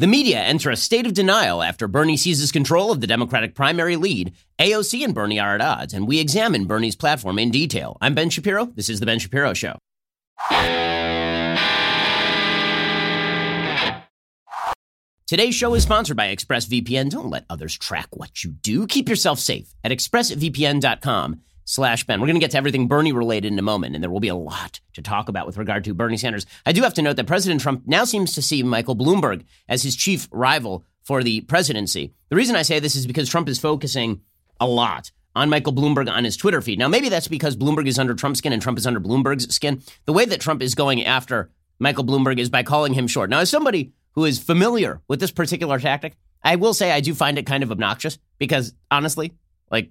The media enter a state of denial after Bernie seizes control of the Democratic primary lead. AOC and Bernie are at odds, and we examine Bernie's platform in detail. I'm Ben Shapiro. This is The Ben Shapiro Show. Today's show is sponsored by ExpressVPN. Don't let others track what you do. Keep yourself safe at expressvpn.com slash Ben. We're going to get to everything Bernie related in a moment, and there will be a lot to talk about with regard to Bernie Sanders. I do have to note that President Trump now seems to see Michael Bloomberg as his chief rival for the presidency. The reason I say this is because Trump is focusing a lot on Michael Bloomberg on his Twitter feed. Now, maybe that's because Bloomberg is under Trump's skin and Trump is under Bloomberg's skin. The way that Trump is going after Michael Bloomberg is by calling him short. Now, as somebody who is familiar with this particular tactic, I will say I do find it kind of obnoxious because honestly, like,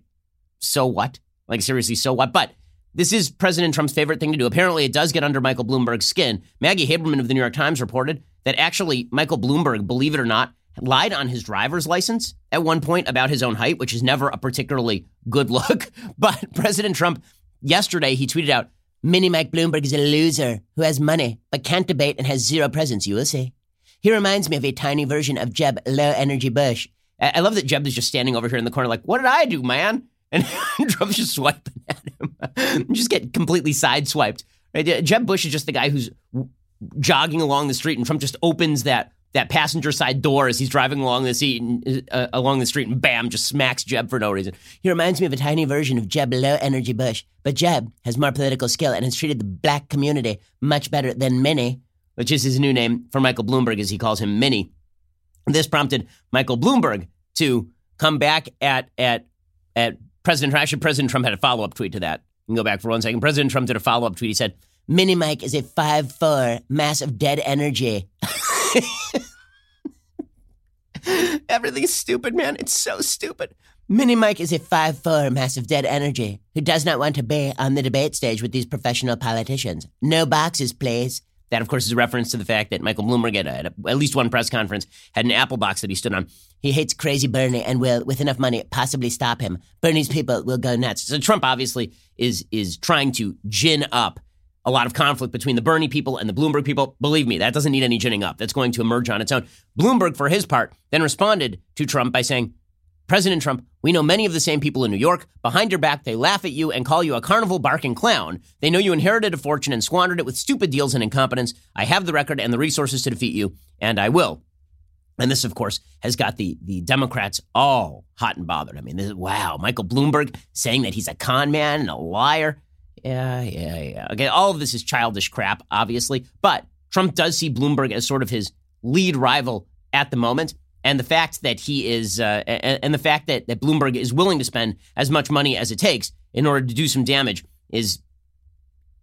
so what? Like, seriously, so what? But this is President Trump's favorite thing to do. Apparently, it does get under Michael Bloomberg's skin. Maggie Haberman of the New York Times reported that actually Michael Bloomberg, believe it or not, lied on his driver's license at one point about his own height, which is never a particularly good look. But President Trump, yesterday, he tweeted out, Mini Mike Bloomberg is a loser who has money but can't debate and has zero presence, you will see. He reminds me of a tiny version of Jeb Low Energy Bush. I love that Jeb is just standing over here in the corner, like, what did I do, man? And Trump's just swiping at him. just get completely sideswiped. Right? Jeb Bush is just the guy who's jogging along the street, and Trump just opens that that passenger side door as he's driving along the seat and, uh, along the street, and bam, just smacks Jeb for no reason. He reminds me of a tiny version of Jeb Low Energy Bush, but Jeb has more political skill and has treated the black community much better than Mini, which is his new name for Michael Bloomberg, as he calls him Mini. This prompted Michael Bloomberg to come back at at at President Trump, actually, President Trump had a follow up tweet to that. You can go back for one second. President Trump did a follow up tweet. He said, Mini Mike is a five four mass of dead energy. Everything's stupid, man. It's so stupid. Mini Mike is a five four mass of dead energy who does not want to be on the debate stage with these professional politicians. No boxes, please. That, of course, is a reference to the fact that Michael Bloomberg at, a, at least one press conference had an Apple box that he stood on. He hates crazy Bernie and will, with enough money, possibly stop him. Bernie's people will go nuts. So Trump obviously is is trying to gin up a lot of conflict between the Bernie people and the Bloomberg people. Believe me, that doesn't need any ginning up. That's going to emerge on its own. Bloomberg, for his part, then responded to Trump by saying, President Trump, we know many of the same people in New York. Behind your back, they laugh at you and call you a carnival barking clown. They know you inherited a fortune and squandered it with stupid deals and incompetence. I have the record and the resources to defeat you, and I will. And this, of course, has got the, the Democrats all hot and bothered. I mean, this, wow, Michael Bloomberg saying that he's a con man and a liar. Yeah, yeah, yeah. Okay, all of this is childish crap, obviously, but Trump does see Bloomberg as sort of his lead rival at the moment and the fact that he is, uh, and the fact that, that Bloomberg is willing to spend as much money as it takes in order to do some damage is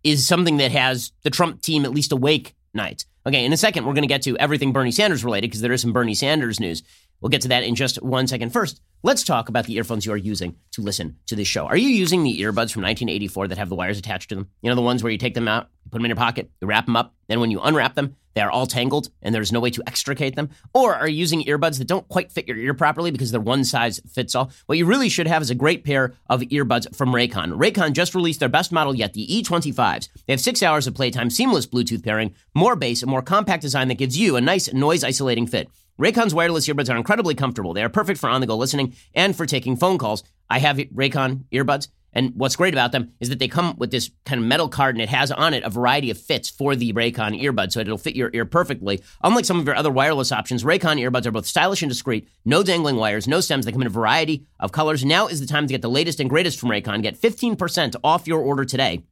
is something that has the Trump team at least awake nights. Okay, in a second, we're going to get to everything Bernie Sanders related because there is some Bernie Sanders news. We'll get to that in just one second. First, let's talk about the earphones you are using to listen to this show. Are you using the earbuds from 1984 that have the wires attached to them? You know, the ones where you take them out, put them in your pocket, you wrap them up, then when you unwrap them, they are all tangled and there's no way to extricate them? Or are using earbuds that don't quite fit your ear properly because they're one size fits all? What you really should have is a great pair of earbuds from Raycon. Raycon just released their best model yet, the E25s. They have six hours of playtime, seamless Bluetooth pairing, more bass, a more compact design that gives you a nice noise isolating fit. Raycon's wireless earbuds are incredibly comfortable. They are perfect for on the go listening and for taking phone calls. I have Raycon earbuds. And what's great about them is that they come with this kind of metal card and it has on it a variety of fits for the Raycon earbud, so it'll fit your ear perfectly. Unlike some of your other wireless options, Raycon earbuds are both stylish and discreet, no dangling wires, no stems. They come in a variety of colors. Now is the time to get the latest and greatest from Raycon. Get 15% off your order today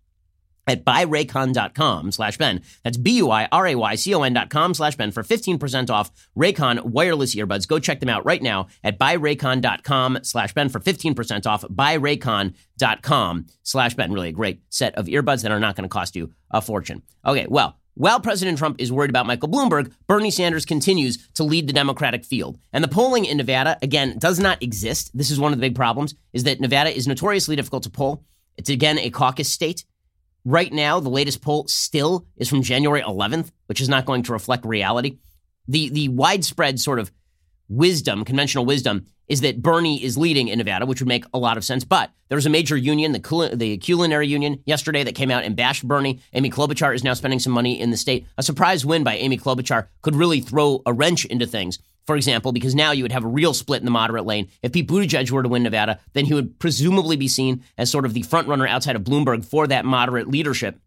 at buyraycon.com slash Ben. That's B-U-I-R-A-Y-C-O-N dot com slash Ben for 15% off Raycon wireless earbuds. Go check them out right now at buyraycon.com slash Ben for 15% off buyraycon.com slash Ben. Really a great set of earbuds that are not going to cost you a fortune. Okay, well, while President Trump is worried about Michael Bloomberg, Bernie Sanders continues to lead the Democratic field. And the polling in Nevada, again, does not exist. This is one of the big problems, is that Nevada is notoriously difficult to poll. It's, again, a caucus state. Right now, the latest poll still is from January 11th, which is not going to reflect reality. The the widespread sort of wisdom, conventional wisdom, is that Bernie is leading in Nevada, which would make a lot of sense. But there was a major union, the, the culinary union, yesterday that came out and bashed Bernie. Amy Klobuchar is now spending some money in the state. A surprise win by Amy Klobuchar could really throw a wrench into things. For example, because now you would have a real split in the moderate lane. If Pete Buttigieg were to win Nevada, then he would presumably be seen as sort of the front runner outside of Bloomberg for that moderate leadership.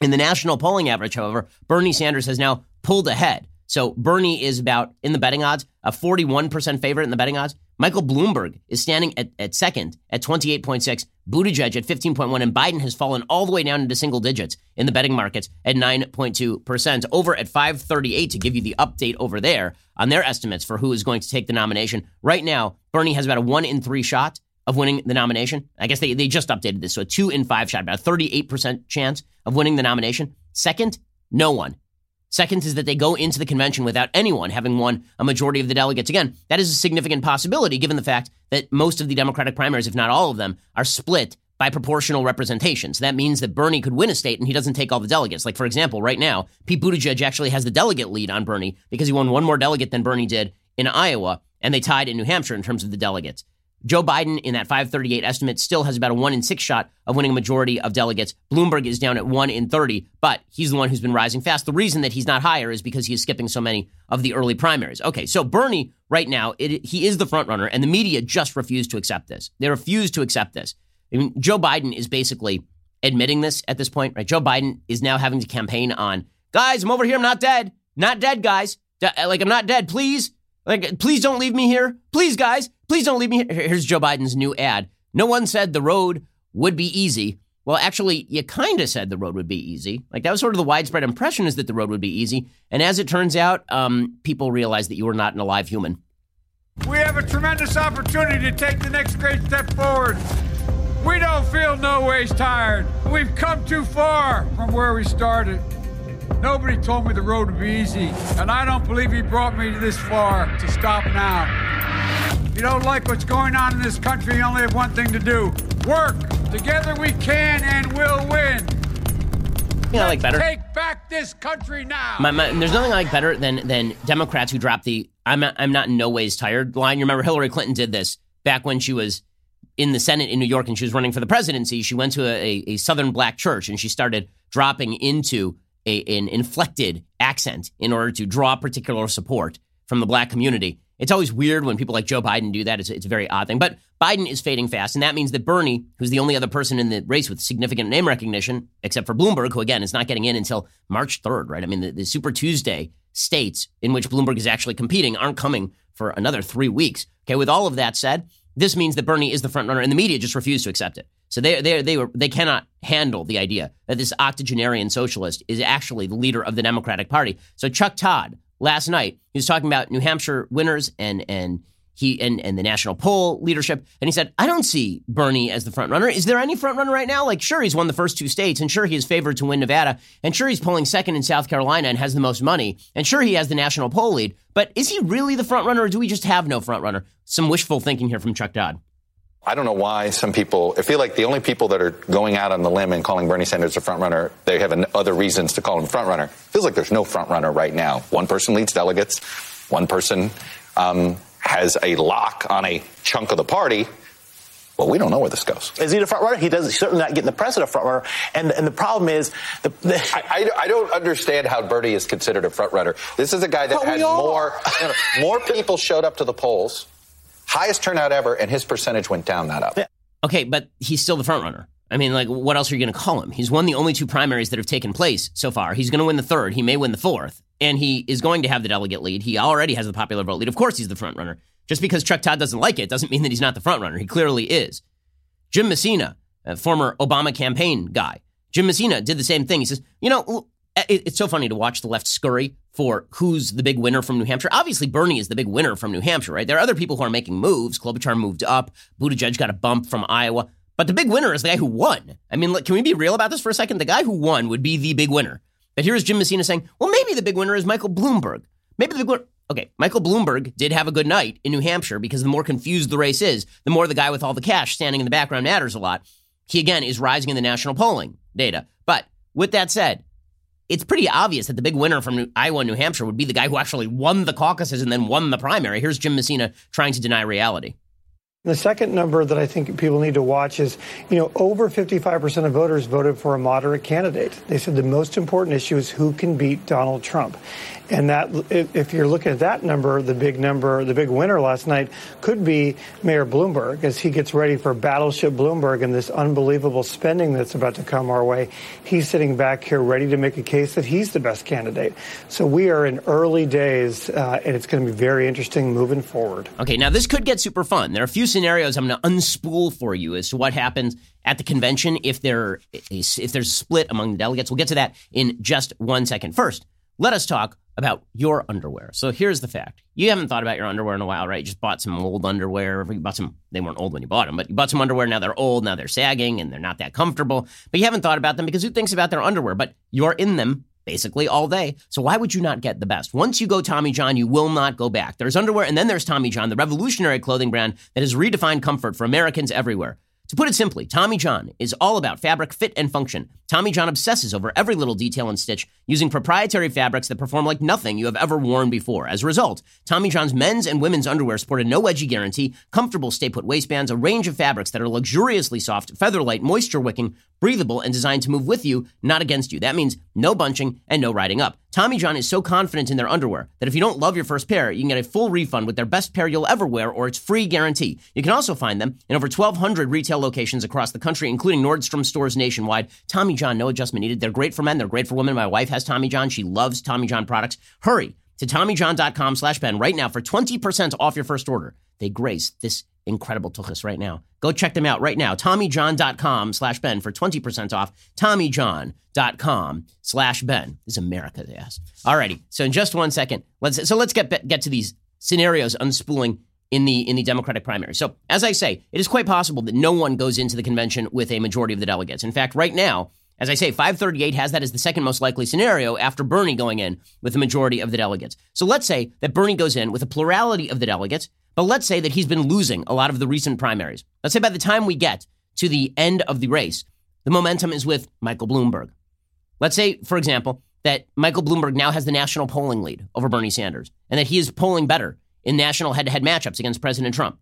In the national polling average, however, Bernie Sanders has now pulled ahead. So Bernie is about, in the betting odds, a 41% favorite in the betting odds. Michael Bloomberg is standing at, at second at 28.6, Buttigieg at 15.1, and Biden has fallen all the way down into single digits in the betting markets at 9.2%. Over at 538 to give you the update over there on their estimates for who is going to take the nomination. Right now, Bernie has about a one in three shot of winning the nomination. I guess they, they just updated this. So a two in five shot, about a 38% chance of winning the nomination. Second, no one. Second is that they go into the convention without anyone having won a majority of the delegates. Again, that is a significant possibility given the fact that most of the Democratic primaries, if not all of them, are split by proportional representation. So that means that Bernie could win a state and he doesn't take all the delegates. Like, for example, right now, Pete Buttigieg actually has the delegate lead on Bernie because he won one more delegate than Bernie did in Iowa, and they tied in New Hampshire in terms of the delegates. Joe Biden, in that 538 estimate, still has about a one in six shot of winning a majority of delegates. Bloomberg is down at one in 30, but he's the one who's been rising fast. The reason that he's not higher is because he is skipping so many of the early primaries. Okay, so Bernie, right now, it, he is the front runner, and the media just refuse to accept this. They refuse to accept this. I mean, Joe Biden is basically admitting this at this point, right? Joe Biden is now having to campaign on, guys, I'm over here. I'm not dead. Not dead, guys. Like, I'm not dead. Please. Like, please don't leave me here. Please, guys. Please don't leave me. Here's Joe Biden's new ad. No one said the road would be easy. Well, actually, you kind of said the road would be easy. Like that was sort of the widespread impression is that the road would be easy. And as it turns out, um, people realized that you were not an alive human. We have a tremendous opportunity to take the next great step forward. We don't feel no ways tired. We've come too far from where we started. Nobody told me the road would be easy, and I don't believe he brought me this far to stop now. If you don't like what's going on in this country, you only have one thing to do work. Together we can and will win. You know, I like better. Take back this country now. My, my, there's nothing I like better than than Democrats who drop the "I'm not, I'm not in no ways tired" line. You remember Hillary Clinton did this back when she was in the Senate in New York and she was running for the presidency. She went to a, a Southern black church and she started dropping into a, an inflected accent in order to draw particular support from the black community. It's always weird when people like Joe Biden do that. It's, it's a very odd thing. But Biden is fading fast, and that means that Bernie, who's the only other person in the race with significant name recognition, except for Bloomberg, who again is not getting in until March 3rd, right? I mean, the, the Super Tuesday states in which Bloomberg is actually competing aren't coming for another three weeks. Okay, with all of that said, this means that Bernie is the front runner, and the media just refuse to accept it. So they they they were they cannot handle the idea that this octogenarian socialist is actually the leader of the Democratic Party. So Chuck Todd, last night. He was talking about New Hampshire winners and and he and, and the national poll leadership. And he said, I don't see Bernie as the front runner. Is there any front runner right now? Like, sure, he's won the first two states, and sure, he is favored to win Nevada, and sure, he's polling second in South Carolina and has the most money, and sure, he has the national poll lead. But is he really the front runner, or do we just have no front runner? Some wishful thinking here from Chuck Todd. I don't know why some people, I feel like the only people that are going out on the limb and calling Bernie Sanders a frontrunner, they have other reasons to call him frontrunner. Feels like there's no frontrunner right now. One person leads delegates, one person um, has a lock on a chunk of the party. Well, we don't know where this goes. Is he the front runner? He does. He's certainly not getting the press of a front runner. And and the problem is, the, the I, I, I, don't understand how Bernie is considered a front runner. This is a guy that had more you know, more people showed up to the polls highest turnout ever, and his percentage went down that up. Okay, but he's still the front runner. I mean, like, what else are you going to call him? He's won the only two primaries that have taken place so far. He's going to win the third. He may win the fourth, and he is going to have the delegate lead. He already has the popular vote lead. Of course, he's the front runner. Just because Chuck Todd doesn't like it doesn't mean that he's not the front runner. He clearly is. Jim Messina, a former Obama campaign guy, Jim Messina did the same thing. He says, you know, eh, it's so funny to watch the left scurry for who's the big winner from New Hampshire. Obviously, Bernie is the big winner from New Hampshire, right? There are other people who are making moves. Klobuchar moved up. Buttigieg got a bump from Iowa. But the big winner is the guy who won. I mean, can we be real about this for a second? The guy who won would be the big winner. But here's Jim Messina saying, well, maybe the big winner is Michael Bloomberg. Maybe the big winner. Okay, Michael Bloomberg did have a good night in New Hampshire because the more confused the race is, the more the guy with all the cash standing in the background matters a lot. He, again, is rising in the national polling data. But with that said, it's pretty obvious that the big winner from Iowa, New Hampshire would be the guy who actually won the caucuses and then won the primary. Here's Jim Messina trying to deny reality. The second number that I think people need to watch is, you know, over 55% of voters voted for a moderate candidate. They said the most important issue is who can beat Donald Trump. And that, if you're looking at that number, the big number, the big winner last night could be Mayor Bloomberg as he gets ready for Battleship Bloomberg and this unbelievable spending that's about to come our way. He's sitting back here ready to make a case that he's the best candidate. So we are in early days, uh, and it's going to be very interesting moving forward. Okay, now this could get super fun. There are a few scenarios I'm going to unspool for you as to what happens at the convention if there is, if there's a split among the delegates. We'll get to that in just one second. First, let us talk about your underwear. So here's the fact. You haven't thought about your underwear in a while, right? You just bought some old underwear. You bought some, they weren't old when you bought them, but you bought some underwear. Now they're old. Now they're sagging and they're not that comfortable. But you haven't thought about them because who thinks about their underwear? But you're in them basically all day. So why would you not get the best? Once you go Tommy John, you will not go back. There's underwear and then there's Tommy John, the revolutionary clothing brand that has redefined comfort for Americans everywhere. To put it simply, Tommy John is all about fabric fit and function. Tommy John obsesses over every little detail and stitch using proprietary fabrics that perform like nothing you have ever worn before. As a result, Tommy John's men's and women's underwear sport a no wedgie guarantee, comfortable stay put waistbands, a range of fabrics that are luxuriously soft, feather light, moisture wicking, breathable, and designed to move with you, not against you. That means no bunching and no riding up. Tommy John is so confident in their underwear that if you don't love your first pair, you can get a full refund with their best pair you'll ever wear or its free guarantee. You can also find them in over 1,200 retail locations across the country, including Nordstrom stores nationwide. Tommy no adjustment needed. They're great for men. They're great for women. My wife has Tommy John. She loves Tommy John products. Hurry to TommyJohn.com slash Ben right now for 20% off your first order. They grace this incredible tuchus right now. Go check them out right now. TommyJohn.com slash Ben for 20% off. TommyJohn.com slash Ben. This is America's ass. Alrighty. So in just one second, let's so let's get get to these scenarios unspooling in the in the Democratic primary. So as I say, it is quite possible that no one goes into the convention with a majority of the delegates. In fact, right now, as I say, 538 has that as the second most likely scenario after Bernie going in with the majority of the delegates. So let's say that Bernie goes in with a plurality of the delegates, but let's say that he's been losing a lot of the recent primaries. Let's say by the time we get to the end of the race, the momentum is with Michael Bloomberg. Let's say, for example, that Michael Bloomberg now has the national polling lead over Bernie Sanders and that he is polling better in national head to head matchups against President Trump.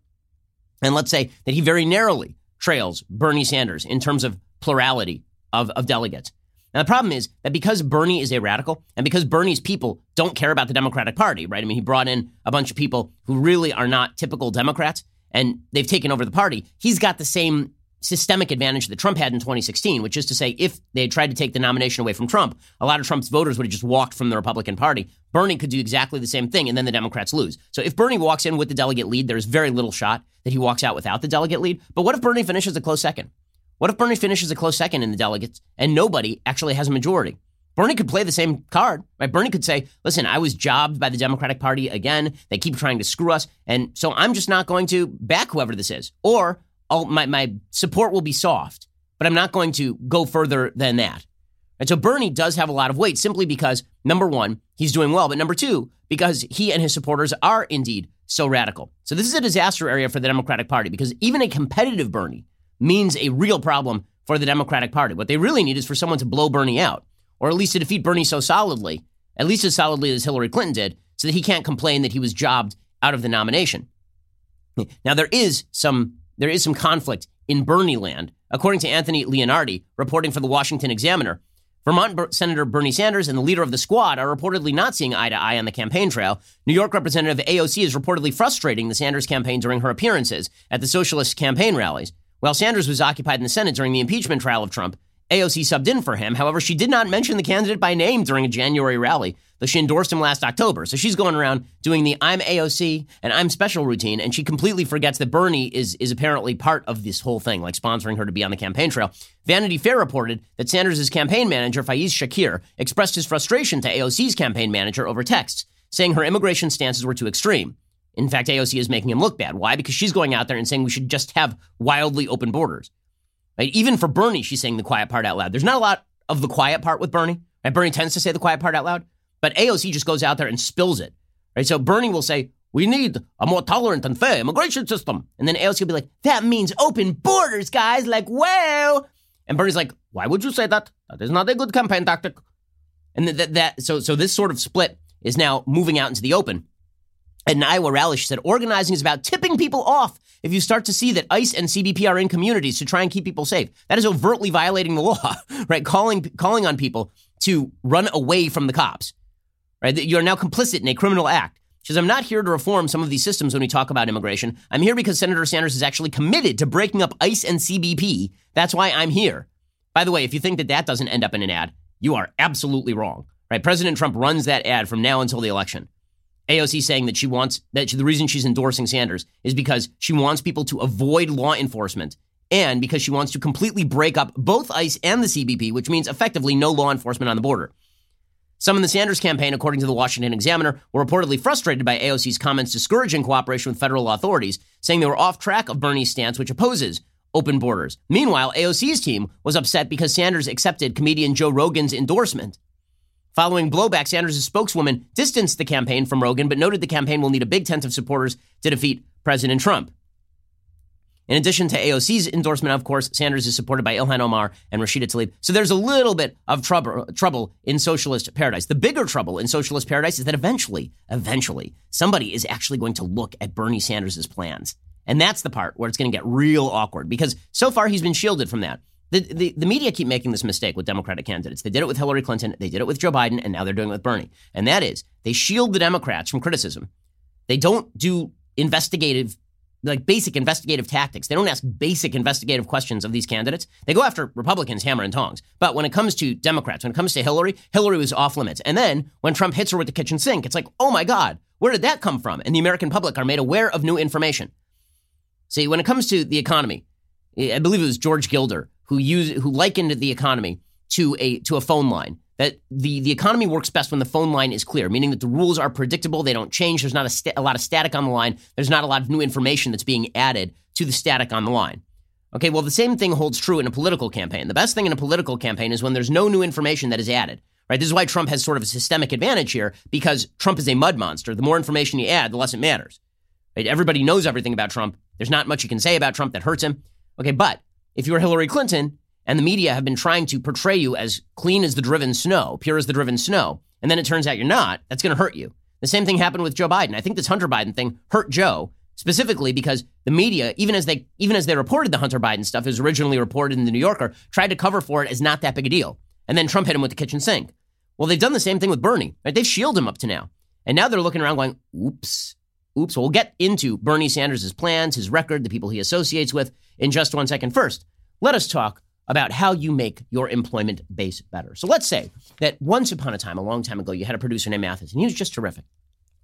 And let's say that he very narrowly trails Bernie Sanders in terms of plurality of, of delegates. Now, the problem is that because Bernie is a radical and because Bernie's people don't care about the Democratic Party, right? I mean, he brought in a bunch of people who really are not typical Democrats and they've taken over the party. He's got the same systemic advantage that Trump had in 2016, which is to say, if they tried to take the nomination away from Trump, a lot of Trump's voters would have just walked from the Republican Party. Bernie could do exactly the same thing, and then the Democrats lose. So if Bernie walks in with the delegate lead, there's very little shot that he walks out without the delegate lead. But what if Bernie finishes a close second? What if Bernie finishes a close second in the delegates and nobody actually has a majority? Bernie could play the same card, right? Bernie could say, listen, I was jobbed by the Democratic Party again. They keep trying to screw us. And so I'm just not going to back whoever this is. Or I'll, my, my support will be soft, but I'm not going to go further than that. And so Bernie does have a lot of weight simply because, number one, he's doing well. But number two, because he and his supporters are indeed so radical. So this is a disaster area for the Democratic Party because even a competitive Bernie means a real problem for the Democratic Party. What they really need is for someone to blow Bernie out, or at least to defeat Bernie so solidly, at least as solidly as Hillary Clinton did, so that he can't complain that he was jobbed out of the nomination. Now there is some there is some conflict in Bernie land, according to Anthony Leonardi, reporting for the Washington Examiner. Vermont Senator Bernie Sanders and the leader of the squad are reportedly not seeing eye to eye on the campaign trail. New York Representative AOC is reportedly frustrating the Sanders campaign during her appearances at the Socialist campaign rallies. While Sanders was occupied in the Senate during the impeachment trial of Trump, AOC subbed in for him. However, she did not mention the candidate by name during a January rally, though she endorsed him last October. So she's going around doing the I'm AOC and I'm special routine, and she completely forgets that Bernie is, is apparently part of this whole thing, like sponsoring her to be on the campaign trail. Vanity Fair reported that Sanders' campaign manager, Faiz Shakir, expressed his frustration to AOC's campaign manager over texts, saying her immigration stances were too extreme. In fact, AOC is making him look bad. Why? Because she's going out there and saying we should just have wildly open borders. Right? Even for Bernie, she's saying the quiet part out loud. There's not a lot of the quiet part with Bernie. Right? Bernie tends to say the quiet part out loud, but AOC just goes out there and spills it. Right? So Bernie will say, we need a more tolerant and fair immigration system. And then AOC will be like, that means open borders, guys. Like, well. And Bernie's like, why would you say that? That is not a good campaign tactic. And that, that so so this sort of split is now moving out into the open. At an Iowa rally, she said organizing is about tipping people off if you start to see that ICE and CBP are in communities to try and keep people safe. That is overtly violating the law, right? Calling calling on people to run away from the cops, right? You are now complicit in a criminal act. She says, I'm not here to reform some of these systems when we talk about immigration. I'm here because Senator Sanders is actually committed to breaking up ICE and CBP. That's why I'm here. By the way, if you think that that doesn't end up in an ad, you are absolutely wrong. Right? President Trump runs that ad from now until the election. AOC saying that she wants that she, the reason she's endorsing Sanders is because she wants people to avoid law enforcement and because she wants to completely break up both ICE and the CBP, which means effectively no law enforcement on the border. Some in the Sanders campaign, according to the Washington Examiner, were reportedly frustrated by AOC's comments discouraging cooperation with federal authorities, saying they were off track of Bernie's stance, which opposes open borders. Meanwhile, AOC's team was upset because Sanders accepted comedian Joe Rogan's endorsement. Following blowback, Sanders' spokeswoman distanced the campaign from Rogan, but noted the campaign will need a big tent of supporters to defeat President Trump. In addition to AOC's endorsement, of course, Sanders is supported by Ilhan Omar and Rashida Tlaib. So there's a little bit of trouble, trouble in socialist paradise. The bigger trouble in socialist paradise is that eventually, eventually, somebody is actually going to look at Bernie Sanders' plans. And that's the part where it's going to get real awkward because so far he's been shielded from that. The, the, the, media keep making this mistake with Democratic candidates. They did it with Hillary Clinton, they did it with Joe Biden, and now they're doing it with Bernie. And that is, they shield the Democrats from criticism. They don't do investigative, like basic investigative tactics. They don't ask basic investigative questions of these candidates. They go after Republicans hammer and tongs. But when it comes to Democrats, when it comes to Hillary, Hillary was off limits. And then when Trump hits her with the kitchen sink, it's like, oh my God, where did that come from? And the American public are made aware of new information. See, when it comes to the economy, I believe it was George Gilder who used who likened the economy to a to a phone line. That the the economy works best when the phone line is clear, meaning that the rules are predictable, they don't change. There's not a, sta- a lot of static on the line. There's not a lot of new information that's being added to the static on the line. Okay, well, the same thing holds true in a political campaign. The best thing in a political campaign is when there's no new information that is added. Right? This is why Trump has sort of a systemic advantage here because Trump is a mud monster. The more information you add, the less it matters. Right? Everybody knows everything about Trump. There's not much you can say about Trump that hurts him. Okay, but if you're Hillary Clinton and the media have been trying to portray you as clean as the driven snow, pure as the driven snow, and then it turns out you're not, that's going to hurt you. The same thing happened with Joe Biden. I think this Hunter Biden thing hurt Joe specifically because the media, even as they even as they reported the Hunter Biden stuff, was originally reported in the New Yorker, tried to cover for it as not that big a deal. And then Trump hit him with the kitchen sink. Well, they've done the same thing with Bernie. Right? They've shielded him up to now. And now they're looking around going, oops, oops. Well, get into Bernie Sanders' plans, his record, the people he associates with in just one second. First, let us talk about how you make your employment base better. So let's say that once upon a time, a long time ago, you had a producer named Mathis, and he was just terrific.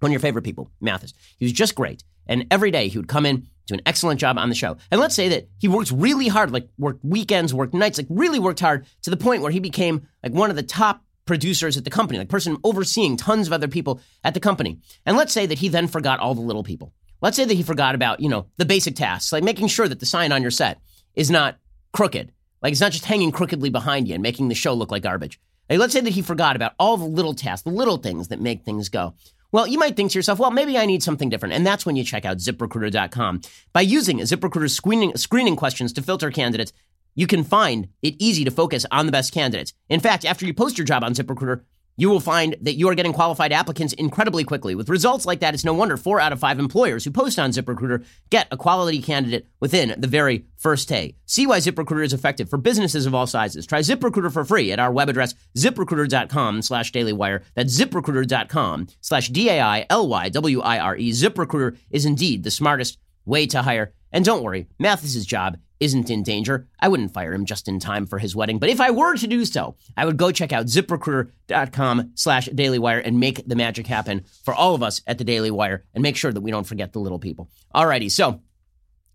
One of your favorite people, Mathis. He was just great. And every day he would come in, do an excellent job on the show. And let's say that he worked really hard, like worked weekends, worked nights, like really worked hard to the point where he became like one of the top producers at the company, like person overseeing tons of other people at the company. And let's say that he then forgot all the little people. Let's say that he forgot about, you know, the basic tasks, like making sure that the sign on your set is not crooked. Like it's not just hanging crookedly behind you and making the show look like garbage. Like, let's say that he forgot about all the little tasks, the little things that make things go. Well, you might think to yourself, well, maybe I need something different. And that's when you check out ziprecruiter.com. By using ZipRecruiter's screening, screening questions to filter candidates, you can find it easy to focus on the best candidates. In fact, after you post your job on ZipRecruiter, you will find that you are getting qualified applicants incredibly quickly. With results like that, it's no wonder four out of five employers who post on ZipRecruiter get a quality candidate within the very first day. See why ZipRecruiter is effective for businesses of all sizes. Try ZipRecruiter for free at our web address, ziprecruiter.com slash dailywire. That's ziprecruiter.com slash D-A-I-L-Y-W-I-R-E. ZipRecruiter is indeed the smartest way to hire. And don't worry, Mathis's job isn't in danger. I wouldn't fire him just in time for his wedding. But if I were to do so, I would go check out ziprecruiter.com slash dailywire and make the magic happen for all of us at the Daily Wire and make sure that we don't forget the little people. Alrighty, so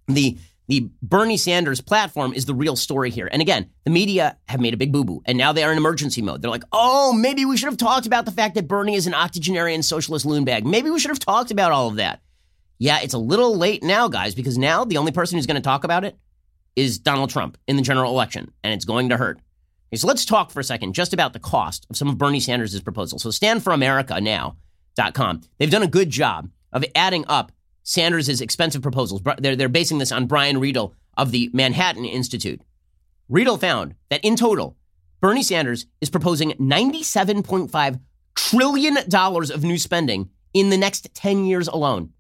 the the Bernie Sanders platform is the real story here. And again, the media have made a big boo boo, and now they are in emergency mode. They're like, oh, maybe we should have talked about the fact that Bernie is an octogenarian socialist loon bag. Maybe we should have talked about all of that. Yeah, it's a little late now, guys, because now the only person who's going to talk about it is Donald Trump in the general election, and it's going to hurt. Okay, so let's talk for a second just about the cost of some of Bernie Sanders' proposals. So standforamerica.now.com, they've done a good job of adding up Sanders' expensive proposals. They're, they're basing this on Brian Riedl of the Manhattan Institute. Riedl found that in total, Bernie Sanders is proposing $97.5 trillion of new spending in the next 10 years alone.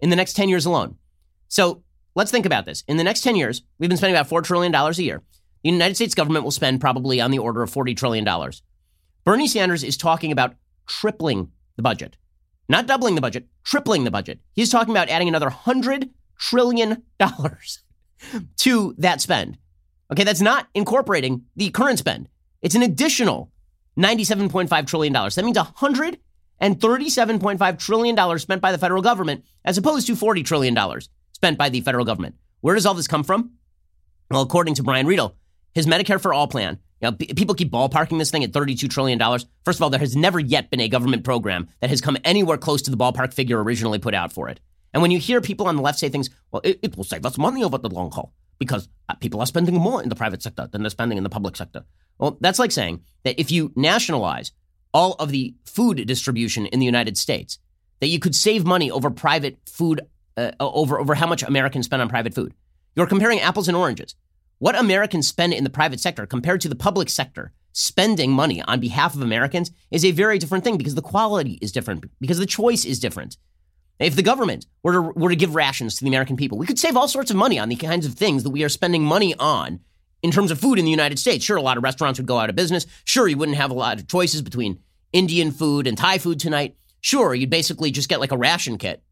In the next 10 years alone. So let's think about this. In the next 10 years, we've been spending about $4 trillion a year. The United States government will spend probably on the order of $40 trillion. Bernie Sanders is talking about tripling the budget, not doubling the budget, tripling the budget. He's talking about adding another $100 trillion to that spend. Okay, that's not incorporating the current spend. It's an additional $97.5 trillion. That means $137.5 trillion spent by the federal government as opposed to $40 trillion spent by the federal government. Where does all this come from? Well, according to Brian Riedl, his Medicare for All plan, you know, people keep ballparking this thing at $32 trillion. First of all, there has never yet been a government program that has come anywhere close to the ballpark figure originally put out for it. And when you hear people on the left say things, well, it, it will save us money over the long haul because uh, people are spending more in the private sector than they're spending in the public sector. Well, that's like saying that if you nationalize all of the food distribution in the United States, that you could save money over private food, uh, over, over how much Americans spend on private food. You're comparing apples and oranges. What Americans spend in the private sector compared to the public sector spending money on behalf of Americans is a very different thing because the quality is different, because the choice is different. If the government were to, were to give rations to the American people, we could save all sorts of money on the kinds of things that we are spending money on in terms of food in the United States. Sure, a lot of restaurants would go out of business. Sure, you wouldn't have a lot of choices between Indian food and Thai food tonight. Sure, you'd basically just get like a ration kit.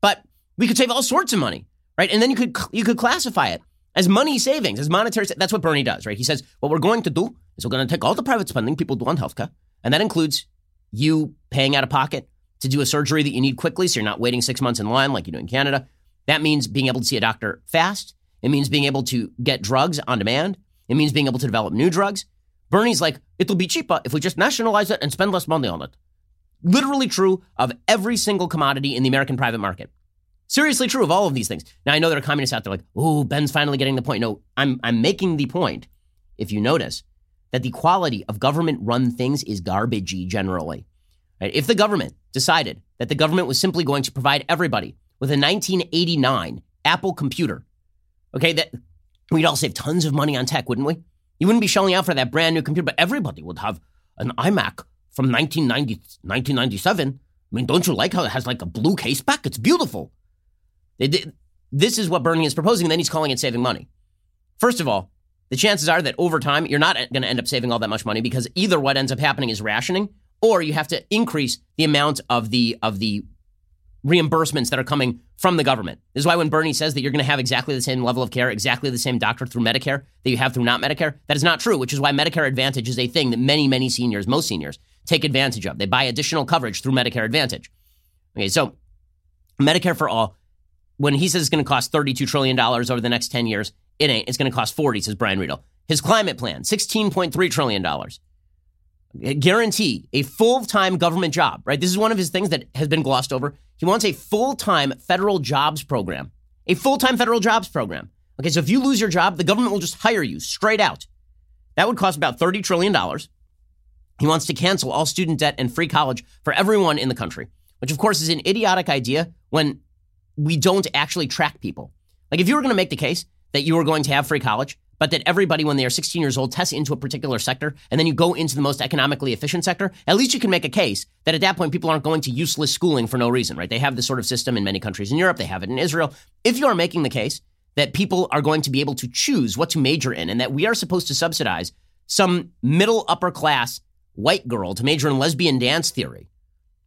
But we could save all sorts of money, right? And then you could you could classify it as money savings, as monetary. That's what Bernie does, right? He says what we're going to do is we're going to take all the private spending people do on healthcare, and that includes you paying out of pocket to do a surgery that you need quickly so you're not waiting six months in line like you do in Canada. That means being able to see a doctor fast. It means being able to get drugs on demand. It means being able to develop new drugs. Bernie's like, it'll be cheaper if we just nationalize it and spend less money on it. Literally true of every single commodity in the American private market. Seriously true of all of these things. Now I know there are communists out there like, oh, Ben's finally getting the point. No, I'm I'm making the point, if you notice, that the quality of government run things is garbagey generally. Right? If the government decided that the government was simply going to provide everybody with a 1989 Apple computer, okay, that we'd all save tons of money on tech, wouldn't we? You wouldn't be shelling out for that brand new computer, but everybody would have an iMac from 1990, 1997. I mean, don't you like how it has like a blue case back? It's beautiful. This is what Bernie is proposing, and then he's calling it saving money. First of all, the chances are that over time, you're not going to end up saving all that much money because either what ends up happening is rationing or you have to increase the amount of the of the reimbursements that are coming from the government. This is why when Bernie says that you're going to have exactly the same level of care, exactly the same doctor through Medicare that you have through not Medicare, that is not true, which is why Medicare Advantage is a thing that many, many seniors, most seniors, take advantage of. They buy additional coverage through Medicare Advantage. Okay, so Medicare for all, when he says it's going to cost $32 trillion over the next 10 years, it ain't. It's going to cost 40, says Brian Riedl. His climate plan, $16.3 trillion guarantee a full time government job, right? This is one of his things that has been glossed over. He wants a full time federal jobs program, a full time federal jobs program. Okay, so if you lose your job, the government will just hire you straight out. That would cost about $30 trillion. He wants to cancel all student debt and free college for everyone in the country, which of course is an idiotic idea when we don't actually track people. Like if you were going to make the case that you were going to have free college, but that everybody, when they are 16 years old, tests into a particular sector, and then you go into the most economically efficient sector, at least you can make a case that at that point people aren't going to useless schooling for no reason, right? They have this sort of system in many countries in Europe, they have it in Israel. If you are making the case that people are going to be able to choose what to major in, and that we are supposed to subsidize some middle upper class white girl to major in lesbian dance theory,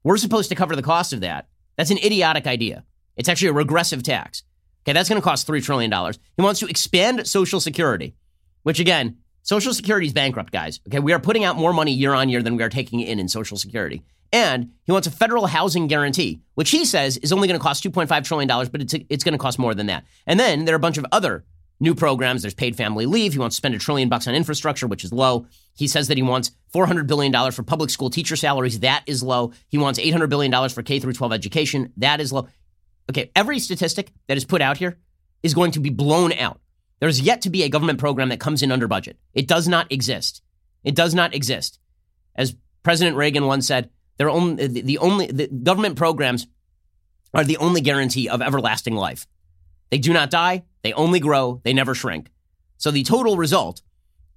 we're supposed to cover the cost of that. That's an idiotic idea. It's actually a regressive tax. Okay, that's going to cost $3 trillion. He wants to expand Social Security, which again, Social Security is bankrupt, guys. Okay, we are putting out more money year on year than we are taking in in Social Security. And he wants a federal housing guarantee, which he says is only going to cost $2.5 trillion, but it's, it's going to cost more than that. And then there are a bunch of other new programs. There's paid family leave. He wants to spend a trillion bucks on infrastructure, which is low. He says that he wants $400 billion for public school teacher salaries. That is low. He wants $800 billion for K through 12 education. That is low. Okay, every statistic that is put out here is going to be blown out. There's yet to be a government program that comes in under budget. It does not exist. It does not exist. As President Reagan once said, they're only, the only the government programs are the only guarantee of everlasting life. They do not die, they only grow, they never shrink. So the total result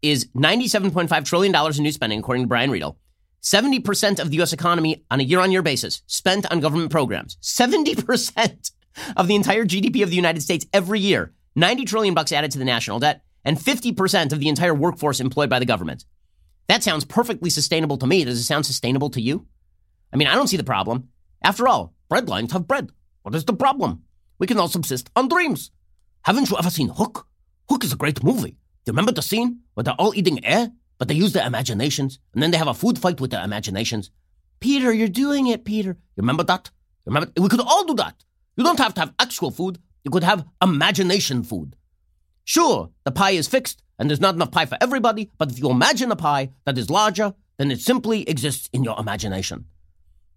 is $97.5 trillion in new spending, according to Brian Riedl. 70% of the US economy on a year on year basis spent on government programs. 70% of the entire GDP of the United States every year. 90 trillion bucks added to the national debt and 50% of the entire workforce employed by the government. That sounds perfectly sustainable to me. Does it sound sustainable to you? I mean, I don't see the problem. After all, breadlines have bread. What is the problem? We can all subsist on dreams. Haven't you ever seen Hook? Hook is a great movie. Do you remember the scene where they're all eating air, but they use their imaginations, and then they have a food fight with their imaginations? Peter, you're doing it, Peter. Remember that? Remember? We could all do that. You don't have to have actual food. You could have imagination food. Sure, the pie is fixed, and there's not enough pie for everybody, but if you imagine a pie that is larger, then it simply exists in your imagination.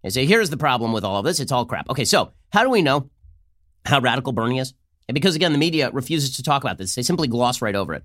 And so here's the problem with all of this it's all crap. Okay, so how do we know how radical Bernie is? And because, again, the media refuses to talk about this, they simply gloss right over it.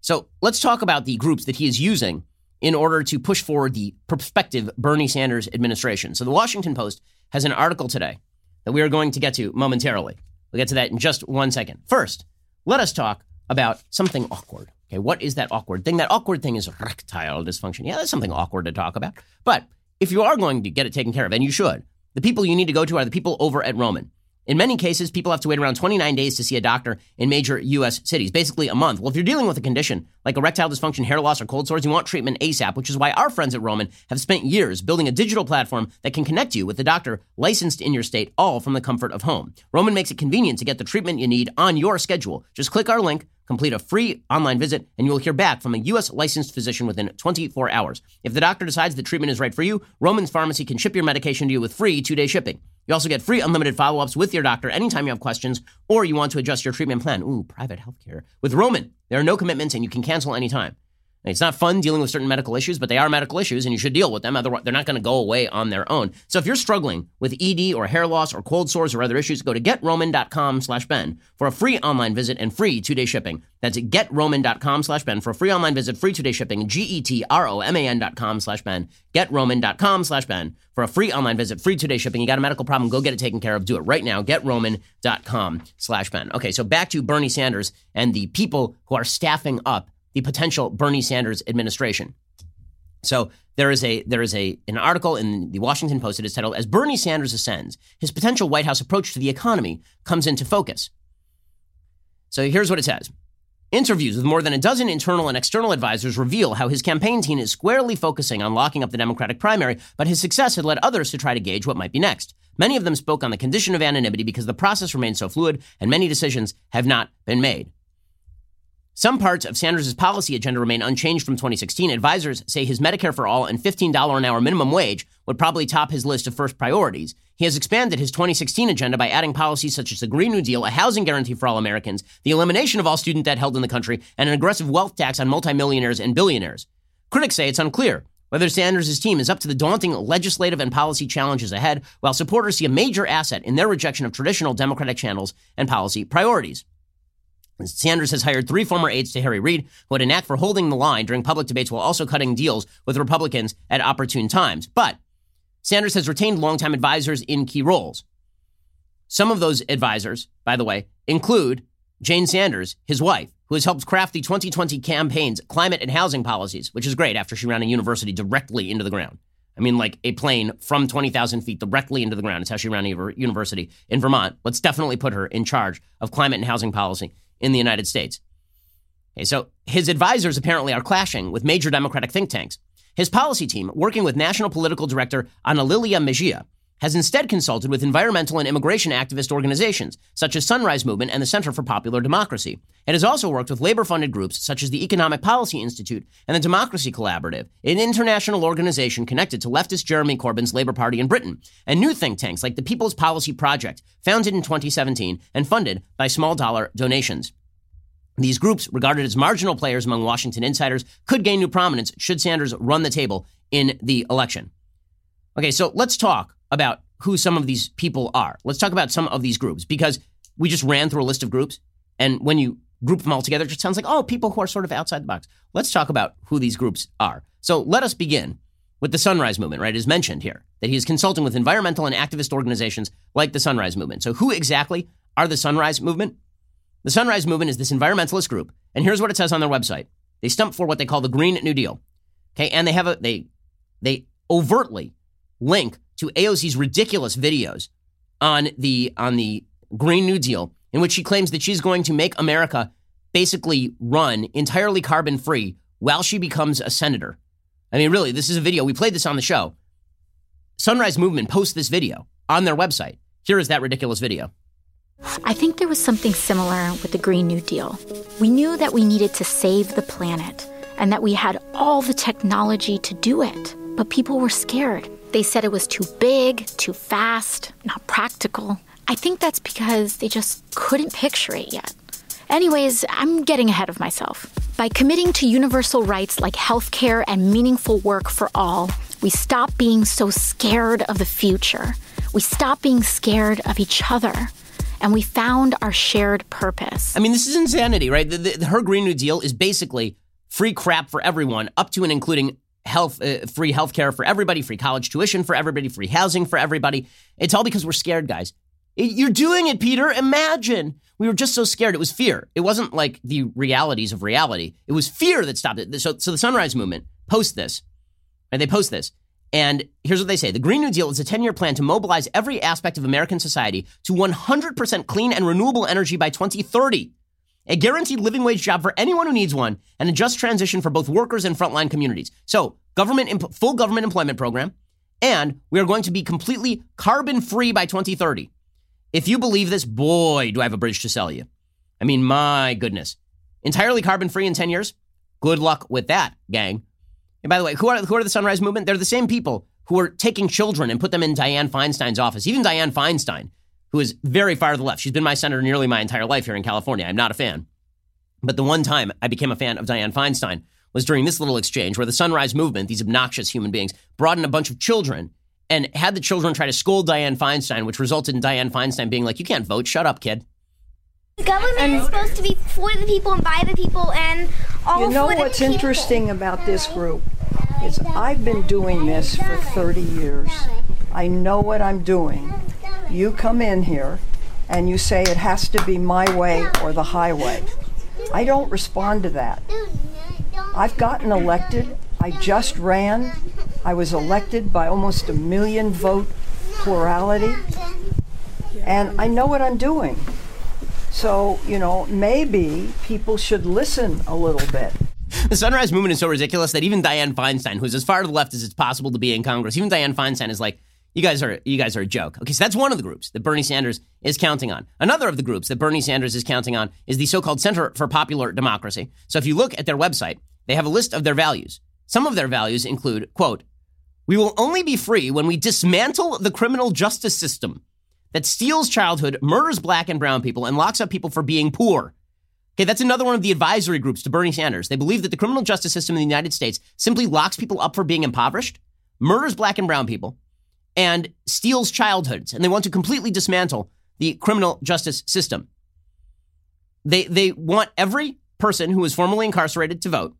So let's talk about the groups that he is using in order to push forward the prospective Bernie Sanders administration. So the Washington Post has an article today that we are going to get to momentarily. We'll get to that in just one second. First, let us talk about something awkward. Okay, what is that awkward thing? That awkward thing is erectile dysfunction. Yeah, that's something awkward to talk about. But if you are going to get it taken care of, and you should, the people you need to go to are the people over at Roman. In many cases, people have to wait around 29 days to see a doctor in major U.S. cities, basically a month. Well, if you're dealing with a condition like erectile dysfunction, hair loss, or cold sores, you want treatment ASAP, which is why our friends at Roman have spent years building a digital platform that can connect you with a doctor licensed in your state, all from the comfort of home. Roman makes it convenient to get the treatment you need on your schedule. Just click our link Complete a free online visit, and you will hear back from a U.S. licensed physician within 24 hours. If the doctor decides the treatment is right for you, Roman's Pharmacy can ship your medication to you with free two day shipping. You also get free unlimited follow ups with your doctor anytime you have questions or you want to adjust your treatment plan. Ooh, private healthcare. With Roman, there are no commitments and you can cancel anytime. It's not fun dealing with certain medical issues, but they are medical issues and you should deal with them. Otherwise, they're not going to go away on their own. So if you're struggling with ED or hair loss or cold sores or other issues, go to getroman.com slash Ben for a free online visit and free two-day shipping. That's getroman.com slash Ben for a free online visit, free two-day shipping, G-E-T-R-O-M-A-N dot com slash Ben. Getroman.com slash Ben for a free online visit, free two-day shipping. You got a medical problem, go get it taken care of. Do it right now. Getroman.com slash Ben. Okay, so back to Bernie Sanders and the people who are staffing up the potential Bernie Sanders administration. So there is a there is a an article in the Washington Post that is titled "As Bernie Sanders Ascends, His Potential White House Approach to the Economy Comes into Focus." So here's what it says. Interviews with more than a dozen internal and external advisors reveal how his campaign team is squarely focusing on locking up the Democratic primary, but his success had led others to try to gauge what might be next. Many of them spoke on the condition of anonymity because the process remains so fluid and many decisions have not been made. Some parts of Sanders' policy agenda remain unchanged from 2016. Advisors say his Medicare for All and $15 an hour minimum wage would probably top his list of first priorities. He has expanded his 2016 agenda by adding policies such as the Green New Deal, a housing guarantee for all Americans, the elimination of all student debt held in the country, and an aggressive wealth tax on multimillionaires and billionaires. Critics say it's unclear whether Sanders' team is up to the daunting legislative and policy challenges ahead, while supporters see a major asset in their rejection of traditional Democratic channels and policy priorities. Sanders has hired three former aides to Harry Reid, who had a knack for holding the line during public debates while also cutting deals with Republicans at opportune times. But Sanders has retained longtime advisors in key roles. Some of those advisors, by the way, include Jane Sanders, his wife, who has helped craft the 2020 campaign's climate and housing policies, which is great after she ran a university directly into the ground. I mean, like a plane from 20,000 feet directly into the ground. It's how she ran a university in Vermont. Let's definitely put her in charge of climate and housing policy in the United States. Okay, so his advisors apparently are clashing with major Democratic think tanks. His policy team, working with National Political Director Ana Lilia Mejia, has instead consulted with environmental and immigration activist organizations such as Sunrise Movement and the Center for Popular Democracy. It has also worked with labor funded groups such as the Economic Policy Institute and the Democracy Collaborative, an international organization connected to leftist Jeremy Corbyn's Labour Party in Britain, and new think tanks like the People's Policy Project, founded in 2017 and funded by small dollar donations. These groups, regarded as marginal players among Washington insiders, could gain new prominence should Sanders run the table in the election. Okay, so let's talk about who some of these people are. Let's talk about some of these groups because we just ran through a list of groups. And when you group them all together, it just sounds like, oh, people who are sort of outside the box. Let's talk about who these groups are. So let us begin with the Sunrise Movement, right? It is mentioned here that he is consulting with environmental and activist organizations like the Sunrise Movement. So who exactly are the Sunrise Movement? The Sunrise Movement is this environmentalist group. And here's what it says on their website They stump for what they call the Green New Deal. Okay, and they have a they they overtly link to AOC's ridiculous videos on the on the Green New Deal, in which she claims that she's going to make America basically run entirely carbon free while she becomes a senator. I mean, really, this is a video. We played this on the show. Sunrise Movement posts this video on their website. Here is that ridiculous video. I think there was something similar with the Green New Deal. We knew that we needed to save the planet and that we had all the technology to do it, but people were scared. They said it was too big, too fast, not practical. I think that's because they just couldn't picture it yet. Anyways, I'm getting ahead of myself. By committing to universal rights like healthcare and meaningful work for all, we stop being so scared of the future. We stop being scared of each other. And we found our shared purpose. I mean, this is insanity, right? The, the, her Green New Deal is basically free crap for everyone, up to and including health, uh, free health care for everybody, free college tuition for everybody, free housing for everybody. It's all because we're scared, guys. You're doing it, Peter. Imagine. We were just so scared. It was fear. It wasn't like the realities of reality. It was fear that stopped it. So, so the Sunrise Movement post this, and they post this. And here's what they say The Green New Deal is a 10 year plan to mobilize every aspect of American society to 100% clean and renewable energy by 2030 a guaranteed living wage job for anyone who needs one, and a just transition for both workers and frontline communities. So, government full government employment program, and we are going to be completely carbon free by 2030. If you believe this, boy, do I have a bridge to sell you. I mean, my goodness. Entirely carbon free in 10 years? Good luck with that, gang. And by the way, who are, who are the Sunrise Movement? They're the same people who are taking children and put them in Dianne Feinstein's office. Even Dianne Feinstein who is very far to the left. She's been my senator nearly my entire life here in California. I'm not a fan. But the one time I became a fan of Dianne Feinstein was during this little exchange where the Sunrise Movement, these obnoxious human beings, brought in a bunch of children and had the children try to scold Dianne Feinstein, which resulted in Dianne Feinstein being like, You can't vote. Shut up, kid. The government is supposed to be for the people and by the people and all You know for the what's interesting about this group is I've been doing this for 30 years. I know what I'm doing. You come in here and you say it has to be my way or the highway. I don't respond to that. I've gotten elected. I just ran. I was elected by almost a million vote plurality. And I know what I'm doing. So, you know, maybe people should listen a little bit. The Sunrise Movement is so ridiculous that even Dianne Feinstein, who's as far to the left as it's possible to be in Congress, even Dianne Feinstein is like, you guys are you guys are a joke. Okay, so that's one of the groups that Bernie Sanders is counting on. Another of the groups that Bernie Sanders is counting on is the so-called Center for Popular Democracy. So if you look at their website, they have a list of their values. Some of their values include, quote, we will only be free when we dismantle the criminal justice system that steals childhood, murders black and brown people, and locks up people for being poor. Okay, that's another one of the advisory groups to Bernie Sanders. They believe that the criminal justice system in the United States simply locks people up for being impoverished, murders black and brown people, and steals childhoods. And they want to completely dismantle the criminal justice system. They, they want every person who is formerly incarcerated to vote.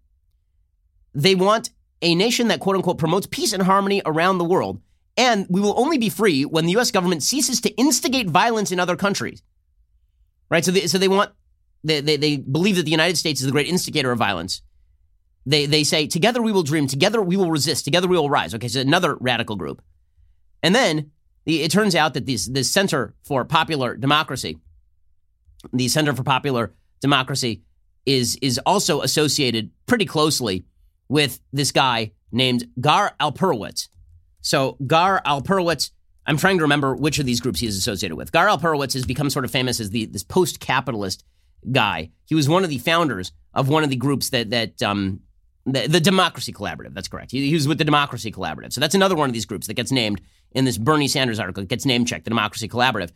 They want a nation that, quote unquote, promotes peace and harmony around the world. And we will only be free when the U.S. government ceases to instigate violence in other countries. Right? So they, so they want, they, they, they believe that the United States is the great instigator of violence. They, they say, together we will dream, together we will resist, together we will rise. Okay, so another radical group. And then the, it turns out that this, this Center for Popular Democracy, the Center for Popular Democracy, is, is also associated pretty closely with this guy named Gar Alperovitz. So Gar Alperovitz, I'm trying to remember which of these groups he is associated with. Gar Alperovitz has become sort of famous as the this post-capitalist guy. He was one of the founders of one of the groups that that um, the, the Democracy Collaborative. That's correct. He, he, was with the Democracy Collaborative. So that's another one of these groups that gets named in this Bernie Sanders article. It gets name checked, the Democracy Collaborative.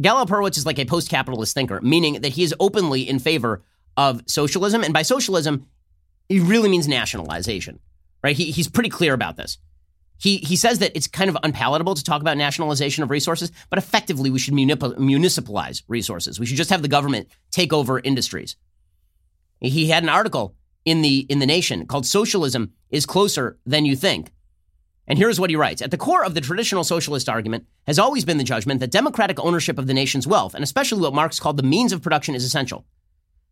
Gal Alperovitz is like a post-capitalist thinker, meaning that he is openly in favor of socialism, and by socialism, he really means nationalization. Right? He, he's pretty clear about this. He, he says that it's kind of unpalatable to talk about nationalization of resources, but effectively we should municipalize resources. We should just have the government take over industries. He had an article in the in the Nation called "Socialism is Closer Than You Think," and here's what he writes: At the core of the traditional socialist argument has always been the judgment that democratic ownership of the nation's wealth, and especially what Marx called the means of production, is essential.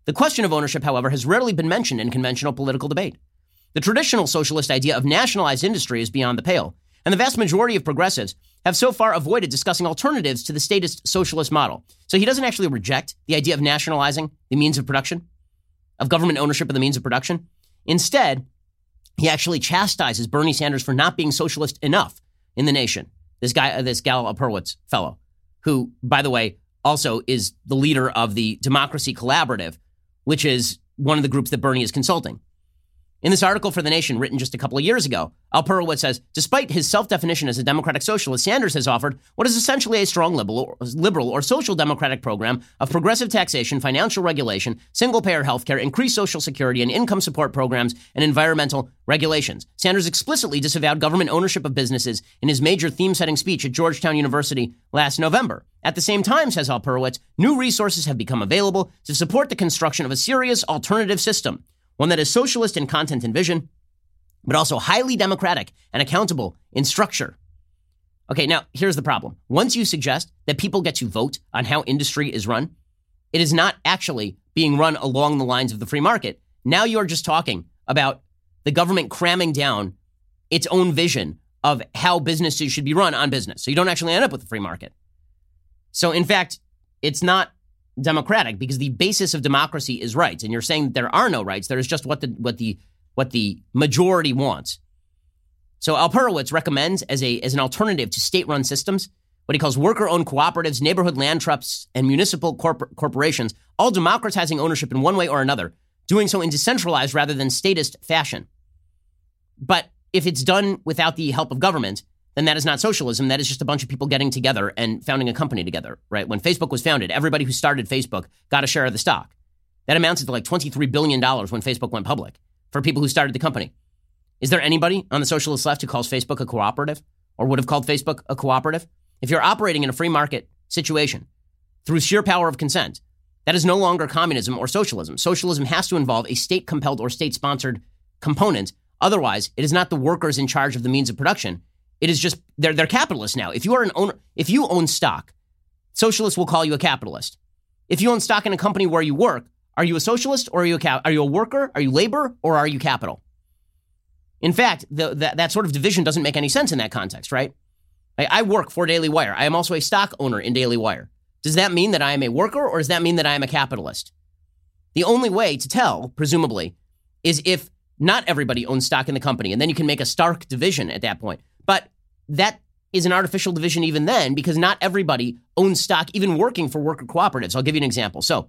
The question of ownership, however, has rarely been mentioned in conventional political debate. The traditional socialist idea of nationalized industry is beyond the pale, and the vast majority of progressives have so far avoided discussing alternatives to the statist socialist model. So he doesn't actually reject the idea of nationalizing the means of production, of government ownership of the means of production. Instead, he actually chastises Bernie Sanders for not being socialist enough in the nation. This guy, uh, this Gal Alperovitz fellow, who, by the way, also is the leader of the Democracy Collaborative, which is one of the groups that Bernie is consulting. In this article for The Nation, written just a couple of years ago, Alperovitz says, despite his self-definition as a democratic socialist, Sanders has offered what is essentially a strong liberal or, liberal or social democratic program of progressive taxation, financial regulation, single-payer health care, increased social security and income support programs, and environmental regulations. Sanders explicitly disavowed government ownership of businesses in his major theme-setting speech at Georgetown University last November. At the same time, says Alperovitz, new resources have become available to support the construction of a serious alternative system one that is socialist in content and vision, but also highly democratic and accountable in structure. Okay, now here's the problem. Once you suggest that people get to vote on how industry is run, it is not actually being run along the lines of the free market. Now you are just talking about the government cramming down its own vision of how businesses should be run on business. So you don't actually end up with a free market. So, in fact, it's not democratic because the basis of democracy is rights, and you're saying that there are no rights. There is just what the what the what the majority wants. So Alperovitz recommends as a as an alternative to state-run systems what he calls worker-owned cooperatives, neighborhood land trusts, and municipal corpor- corporations, all democratizing ownership in one way or another, doing so in decentralized rather than statist fashion. But if it's done without the help of government, then that is not socialism. That is just a bunch of people getting together and founding a company together, right? When Facebook was founded, everybody who started Facebook got a share of the stock. That amounted to like $23 billion when Facebook went public for people who started the company. Is there anybody on the socialist left who calls Facebook a cooperative or would have called Facebook a cooperative? If you're operating in a free market situation through sheer power of consent, that is no longer communism or socialism. Socialism has to involve a state compelled or state sponsored component. Otherwise, it is not the workers in charge of the means of production. It is just they're they're capitalists now. If you are an owner, if you own stock, socialists will call you a capitalist. If you own stock in a company where you work, are you a socialist or are you a cap- are you a worker? Are you labor or are you capital? In fact, the, the, that sort of division doesn't make any sense in that context, right? I, I work for Daily Wire. I am also a stock owner in Daily Wire. Does that mean that I am a worker or does that mean that I am a capitalist? The only way to tell, presumably, is if not everybody owns stock in the company, and then you can make a stark division at that point. That is an artificial division even then because not everybody owns stock, even working for worker cooperatives. I'll give you an example. So,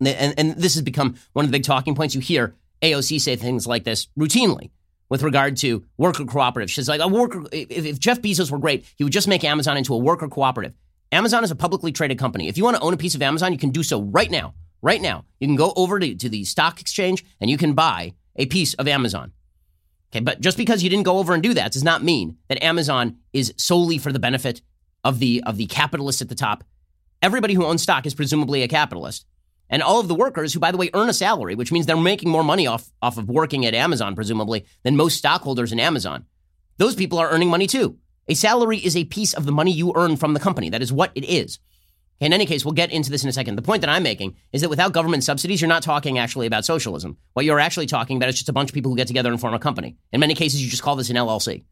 and, and this has become one of the big talking points. You hear AOC say things like this routinely with regard to worker cooperatives. She's like, a worker, if, if Jeff Bezos were great, he would just make Amazon into a worker cooperative. Amazon is a publicly traded company. If you want to own a piece of Amazon, you can do so right now. Right now. You can go over to, to the stock exchange and you can buy a piece of Amazon. Okay, but just because you didn't go over and do that does not mean that Amazon is solely for the benefit of the of the capitalists at the top. Everybody who owns stock is presumably a capitalist. And all of the workers who, by the way, earn a salary, which means they're making more money off, off of working at Amazon, presumably, than most stockholders in Amazon. Those people are earning money too. A salary is a piece of the money you earn from the company. That is what it is. In any case, we'll get into this in a second. The point that I'm making is that without government subsidies, you're not talking actually about socialism. What you're actually talking about is just a bunch of people who get together and form a company. In many cases, you just call this an LLC.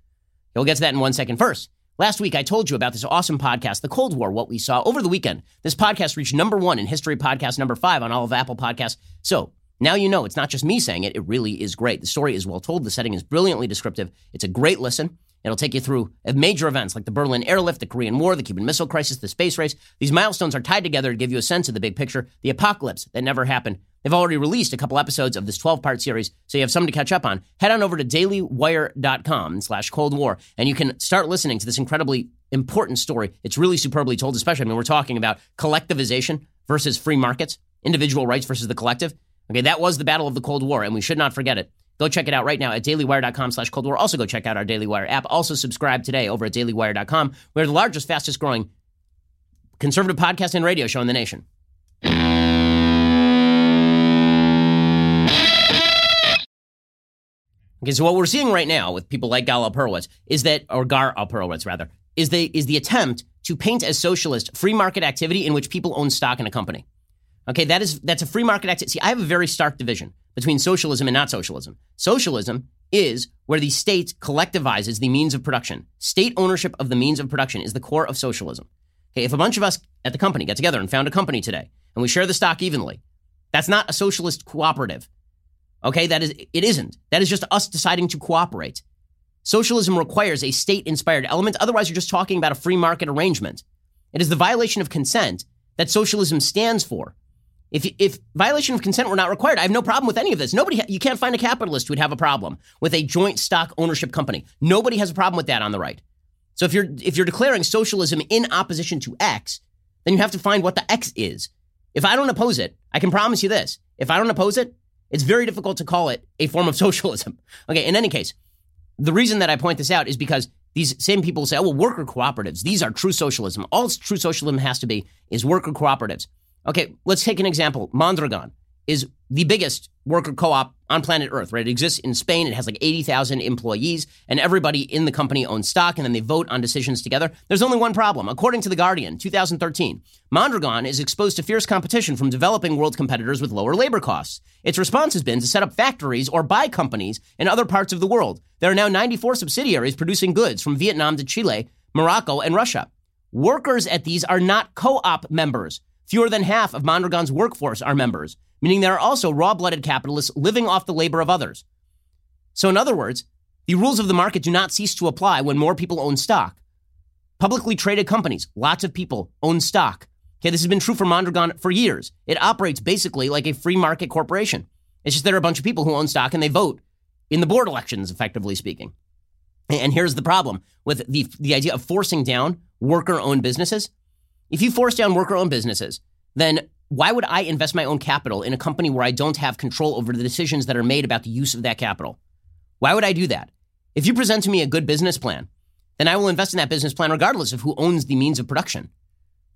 We'll get to that in one second. First, last week I told you about this awesome podcast, The Cold War, what we saw over the weekend. This podcast reached number one in history podcast, number five on all of Apple Podcasts. So now you know it's not just me saying it, it really is great. The story is well told, the setting is brilliantly descriptive. It's a great listen. It'll take you through uh, major events like the Berlin airlift, the Korean War, the Cuban Missile Crisis, the space race. These milestones are tied together to give you a sense of the big picture, the apocalypse that never happened. They've already released a couple episodes of this 12-part series, so you have something to catch up on. Head on over to dailywire.com slash Cold War, and you can start listening to this incredibly important story. It's really superbly told, especially I mean, we're talking about collectivization versus free markets, individual rights versus the collective. Okay, that was the battle of the Cold War, and we should not forget it. Go check it out right now at dailywire.com slash Cold War. Also go check out our Daily Wire app. Also subscribe today over at dailywire.com. We're the largest, fastest growing conservative podcast and radio show in the nation. Okay, so what we're seeing right now with people like Gal Alperovitz is that, or Gar Alperovitz rather, is the, is the attempt to paint as socialist free market activity in which people own stock in a company. Okay, that is that's a free market activity. See, I have a very stark division between socialism and not socialism. Socialism is where the state collectivizes the means of production. State ownership of the means of production is the core of socialism. Okay, if a bunch of us at the company get together and found a company today and we share the stock evenly, that's not a socialist cooperative. Okay, that is it isn't. That is just us deciding to cooperate. Socialism requires a state-inspired element, otherwise you're just talking about a free market arrangement. It is the violation of consent that socialism stands for. If, if violation of consent were not required, I have no problem with any of this. Nobody, you can't find a capitalist who would have a problem with a joint stock ownership company. Nobody has a problem with that on the right. So if you're if you're declaring socialism in opposition to X, then you have to find what the X is. If I don't oppose it, I can promise you this: if I don't oppose it, it's very difficult to call it a form of socialism. Okay. In any case, the reason that I point this out is because these same people say, "Oh, well, worker cooperatives. These are true socialism. All true socialism has to be is worker cooperatives." Okay, let's take an example. Mondragon is the biggest worker co-op on planet Earth, right? It exists in Spain. It has like 80,000 employees and everybody in the company owns stock and then they vote on decisions together. There's only one problem. According to The Guardian, 2013, Mondragon is exposed to fierce competition from developing world competitors with lower labor costs. Its response has been to set up factories or buy companies in other parts of the world. There are now 94 subsidiaries producing goods from Vietnam to Chile, Morocco, and Russia. Workers at these are not co-op members. Fewer than half of Mondragon's workforce are members, meaning there are also raw blooded capitalists living off the labor of others. So, in other words, the rules of the market do not cease to apply when more people own stock. Publicly traded companies, lots of people own stock. Okay, this has been true for Mondragon for years. It operates basically like a free market corporation. It's just there are a bunch of people who own stock and they vote in the board elections, effectively speaking. And here's the problem with the, the idea of forcing down worker owned businesses. If you force down worker owned businesses, then why would I invest my own capital in a company where I don't have control over the decisions that are made about the use of that capital? Why would I do that? If you present to me a good business plan, then I will invest in that business plan regardless of who owns the means of production.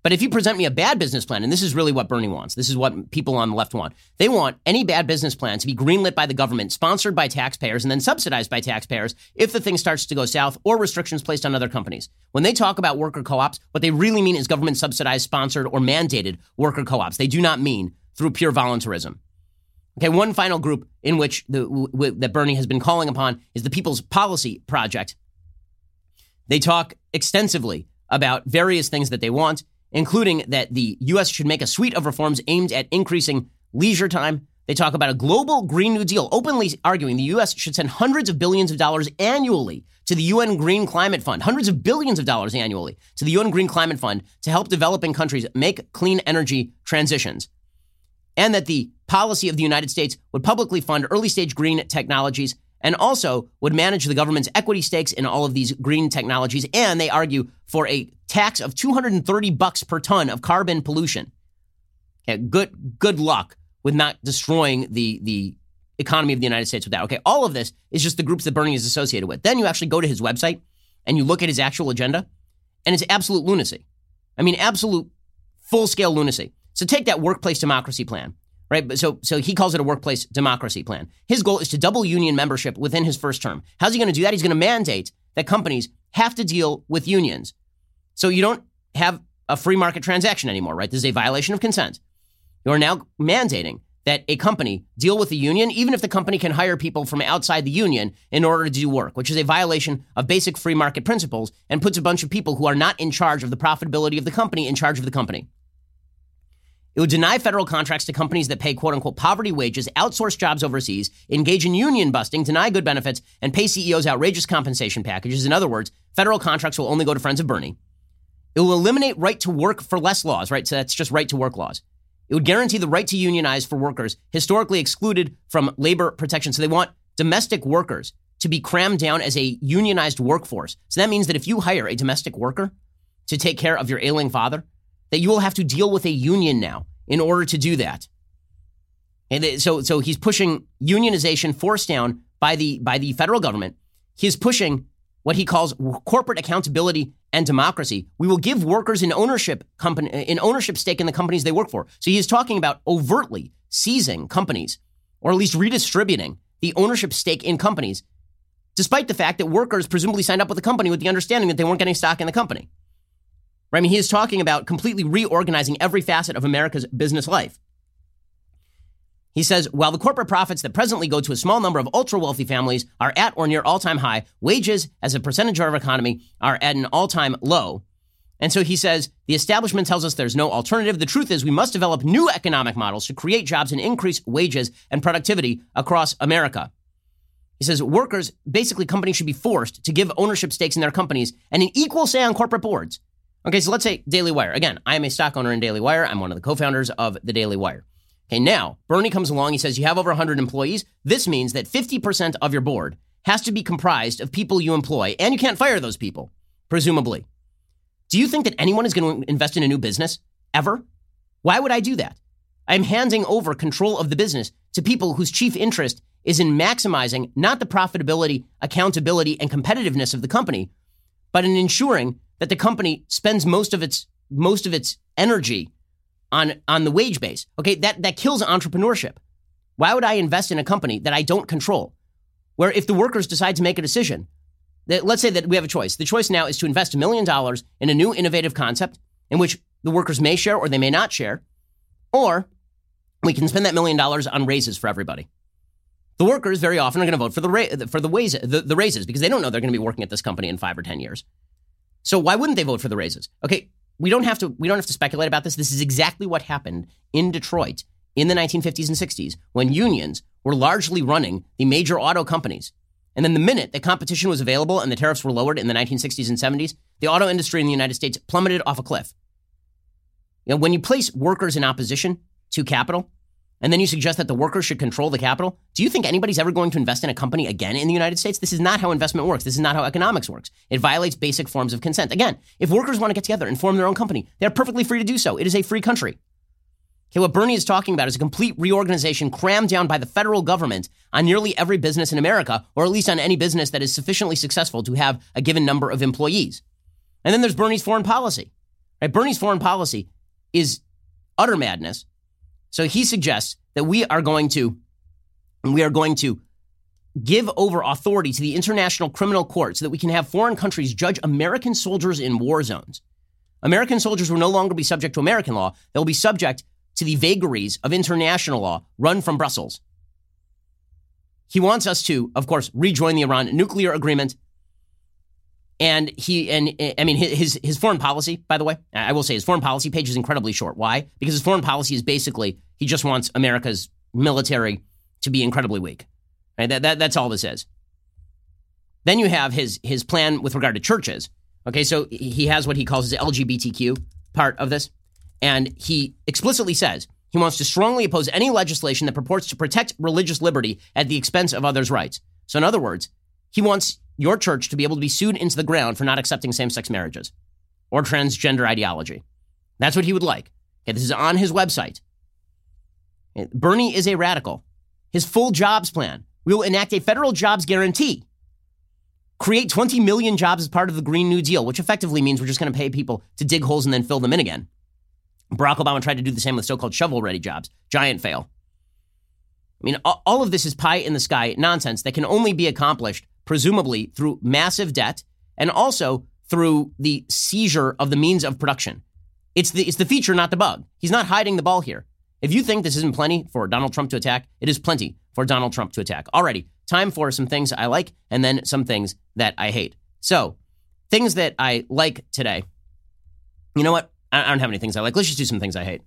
But if you present me a bad business plan, and this is really what Bernie wants, this is what people on the left want. They want any bad business plan to be greenlit by the government, sponsored by taxpayers, and then subsidized by taxpayers if the thing starts to go south or restrictions placed on other companies. When they talk about worker co ops, what they really mean is government subsidized, sponsored, or mandated worker co ops. They do not mean through pure voluntarism. Okay, one final group in which the, w- that Bernie has been calling upon is the People's Policy Project. They talk extensively about various things that they want including that the U.S. should make a suite of reforms aimed at increasing leisure time. They talk about a global Green New Deal, openly arguing the U.S. should send hundreds of billions of dollars annually to the UN Green Climate Fund, hundreds of billions of dollars annually to the UN Green Climate Fund to help developing countries make clean energy transitions. And that the policy of the United States would publicly fund early stage green technologies and also would manage the government's equity stakes in all of these green technologies. And they argue for a tax of 230 bucks per ton of carbon pollution. Okay, good good luck with not destroying the the economy of the United States with that. Okay, all of this is just the groups that Bernie is associated with. Then you actually go to his website and you look at his actual agenda, and it's absolute lunacy. I mean, absolute full scale lunacy. So take that workplace democracy plan right? But So, so he calls it a workplace democracy plan. His goal is to double union membership within his first term. How's he going to do that? He's going to mandate that companies have to deal with unions. So you don't have a free market transaction anymore, right? This is a violation of consent. You're now mandating that a company deal with the union, even if the company can hire people from outside the union in order to do work, which is a violation of basic free market principles and puts a bunch of people who are not in charge of the profitability of the company in charge of the company. It would deny federal contracts to companies that pay quote unquote poverty wages, outsource jobs overseas, engage in union busting, deny good benefits, and pay CEOs outrageous compensation packages. In other words, federal contracts will only go to friends of Bernie. It will eliminate right to work for less laws, right? So that's just right to work laws. It would guarantee the right to unionize for workers historically excluded from labor protection. So they want domestic workers to be crammed down as a unionized workforce. So that means that if you hire a domestic worker to take care of your ailing father, that you will have to deal with a union now in order to do that. And so, so he's pushing unionization forced down by the by the federal government. He's pushing what he calls corporate accountability and democracy. We will give workers an ownership company an ownership stake in the companies they work for. So he's talking about overtly seizing companies, or at least redistributing the ownership stake in companies, despite the fact that workers presumably signed up with the company with the understanding that they weren't getting stock in the company. Right? I mean, he is talking about completely reorganizing every facet of America's business life. He says while the corporate profits that presently go to a small number of ultra wealthy families are at or near all time high, wages as a percentage of our economy are at an all time low. And so he says the establishment tells us there's no alternative. The truth is we must develop new economic models to create jobs and increase wages and productivity across America. He says workers, basically companies should be forced to give ownership stakes in their companies and an equal say on corporate boards. Okay, so let's say Daily Wire. Again, I am a stock owner in Daily Wire. I'm one of the co-founders of the Daily Wire. Okay, now Bernie comes along. He says you have over 100 employees. This means that 50% of your board has to be comprised of people you employ, and you can't fire those people, presumably. Do you think that anyone is going to invest in a new business ever? Why would I do that? I'm handing over control of the business to people whose chief interest is in maximizing not the profitability, accountability, and competitiveness of the company, but in ensuring that the company spends most of its most of its energy on on the wage base. Okay, that that kills entrepreneurship. Why would I invest in a company that I don't control? Where if the workers decide to make a decision, that let's say that we have a choice. The choice now is to invest a million dollars in a new innovative concept in which the workers may share or they may not share, or we can spend that million dollars on raises for everybody. The workers very often are going to vote for the ra- for the, ways, the, the raises because they don't know they're going to be working at this company in five or ten years. So why wouldn't they vote for the raises? Okay, we don't have to we don't have to speculate about this. This is exactly what happened in Detroit in the 1950s and 60s when unions were largely running the major auto companies. And then the minute the competition was available and the tariffs were lowered in the 1960s and 70s, the auto industry in the United States plummeted off a cliff. You know, when you place workers in opposition to capital, and then you suggest that the workers should control the capital, do you think anybody's ever going to invest in a company again in the United States? This is not how investment works. This is not how economics works. It violates basic forms of consent. Again, if workers want to get together and form their own company, they're perfectly free to do so. It is a free country. Okay, what Bernie is talking about is a complete reorganization crammed down by the federal government on nearly every business in America, or at least on any business that is sufficiently successful to have a given number of employees. And then there's Bernie's foreign policy. Right? Bernie's foreign policy is utter madness so he suggests that we are going to we are going to give over authority to the International Criminal Court so that we can have foreign countries judge American soldiers in war zones. American soldiers will no longer be subject to American law. They'll be subject to the vagaries of international law run from Brussels. He wants us to, of course, rejoin the Iran nuclear agreement and he and I mean his his foreign policy, by the way, I will say his foreign policy page is incredibly short. Why? Because his foreign policy is basically he just wants America's military to be incredibly weak. Right? That, that that's all this is. Then you have his his plan with regard to churches. Okay, so he has what he calls his LGBTQ part of this, and he explicitly says he wants to strongly oppose any legislation that purports to protect religious liberty at the expense of others' rights. So, in other words, he wants your church to be able to be sued into the ground for not accepting same sex marriages or transgender ideology. That's what he would like. Okay, this is on his website. Bernie is a radical. His full jobs plan. We will enact a federal jobs guarantee. Create 20 million jobs as part of the Green New Deal, which effectively means we're just going to pay people to dig holes and then fill them in again. Barack Obama tried to do the same with so called shovel ready jobs. Giant fail. I mean, all of this is pie in the sky nonsense that can only be accomplished presumably through massive debt and also through the seizure of the means of production. It's the, it's the feature, not the bug. He's not hiding the ball here. If you think this isn't plenty for Donald Trump to attack, it is plenty for Donald Trump to attack. Already, time for some things I like and then some things that I hate. So, things that I like today. You know what? I don't have any things I like. Let's just do some things I hate.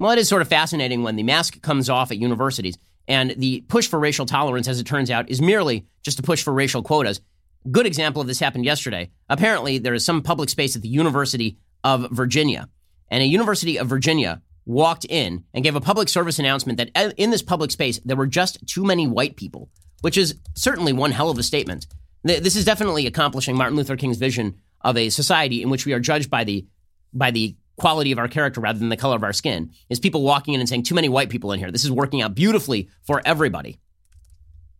Well, it is sort of fascinating when the mask comes off at universities and the push for racial tolerance, as it turns out, is merely just a push for racial quotas. Good example of this happened yesterday. Apparently, there is some public space at the University of Virginia, and a University of Virginia walked in and gave a public service announcement that uh, in this public space there were just too many white people, which is certainly one hell of a statement. This is definitely accomplishing Martin Luther King's vision of a society in which we are judged by the by the quality of our character rather than the color of our skin is people walking in and saying, too many white people in here. This is working out beautifully for everybody.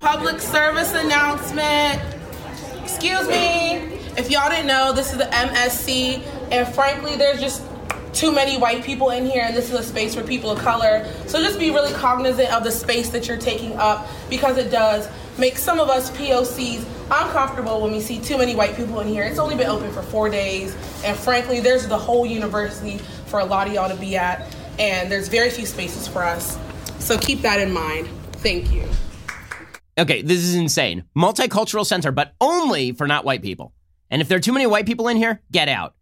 Public service announcement. Excuse me. If y'all didn't know, this is the MSC, and frankly, there's just too many white people in here, and this is a space for people of color. So just be really cognizant of the space that you're taking up because it does make some of us POCs I'm comfortable when we see too many white people in here. It's only been open for four days, and frankly, there's the whole university for a lot of y'all to be at, and there's very few spaces for us. So keep that in mind. Thank you. Okay, this is insane. Multicultural center, but only for not white people. And if there are too many white people in here, get out.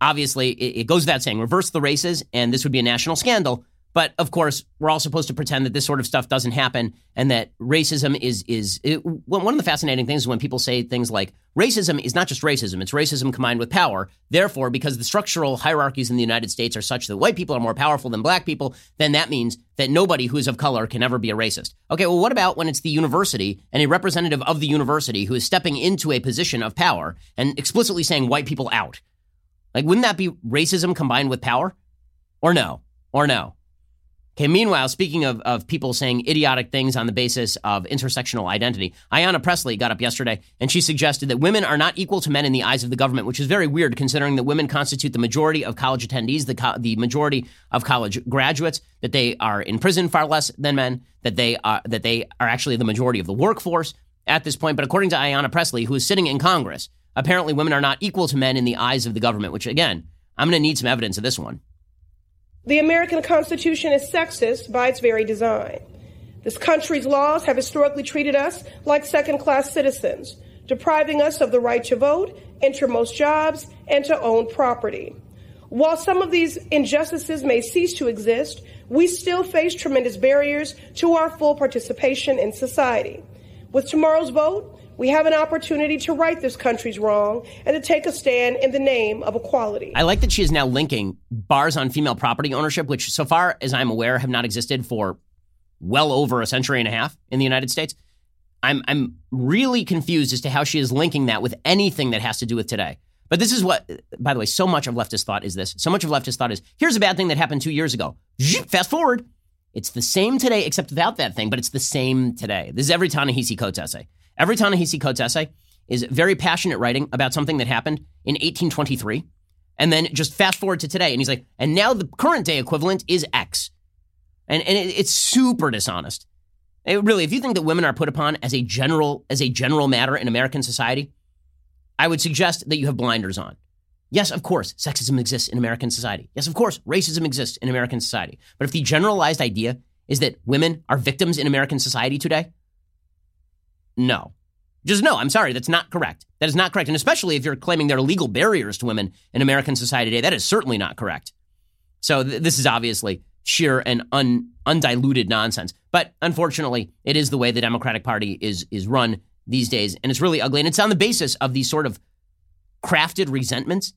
Obviously, it, goes without saying, reverse the races, and this would be a national scandal. But of course, we're all supposed to pretend that this sort of stuff doesn't happen and that racism is is it, one of the fascinating things is when people say things like racism is not just racism; it's racism combined with power. Therefore, because the structural hierarchies in the United States are such that white people are more powerful than black people, then that means that nobody who is of color can ever be a racist. Okay, well, what about when it's the university and a representative of the university who is stepping into a position of power and explicitly saying white people out? Like, wouldn't that be racism combined with power? Or no? Or no? Okay, meanwhile, speaking of, of people saying idiotic things on the basis of intersectional identity, Ayanna Pressley got up yesterday and she suggested that women are not equal to men in the eyes of the government, which is very weird considering that women constitute the majority of college attendees, the, co- the majority of college graduates, that they are in prison far less than men, that they are, that they are actually the majority of the workforce at this point. But according to Ayanna Pressley, who is sitting in Congress, apparently women are not equal to men in the eyes of the government, which again, I'm going to need some evidence of this one. The American Constitution is sexist by its very design. This country's laws have historically treated us like second class citizens, depriving us of the right to vote, enter most jobs, and to own property. While some of these injustices may cease to exist, we still face tremendous barriers to our full participation in society. With tomorrow's vote, we have an opportunity to right this country's wrong and to take a stand in the name of equality. I like that she is now linking bars on female property ownership, which, so far as I'm aware, have not existed for well over a century and a half in the United States. I'm I'm really confused as to how she is linking that with anything that has to do with today. But this is what, by the way, so much of leftist thought is this. So much of leftist thought is here's a bad thing that happened two years ago. Fast forward. It's the same today, except without that thing, but it's the same today. This is every Ta-Nehisi Coates essay. Every Ta-Nehisi Coates essay is very passionate writing about something that happened in 1823. And then just fast forward to today. And he's like, and now the current day equivalent is X. And, and it, it's super dishonest. It really, if you think that women are put upon as a general as a general matter in American society, I would suggest that you have blinders on. Yes, of course, sexism exists in American society. Yes, of course, racism exists in American society. But if the generalized idea is that women are victims in American society today, no. Just no, I'm sorry, that's not correct. That is not correct. And especially if you're claiming there are legal barriers to women in American society today, that is certainly not correct. So th- this is obviously sheer and un- undiluted nonsense. But unfortunately, it is the way the Democratic Party is is run these days, and it's really ugly. And it's on the basis of these sort of crafted resentments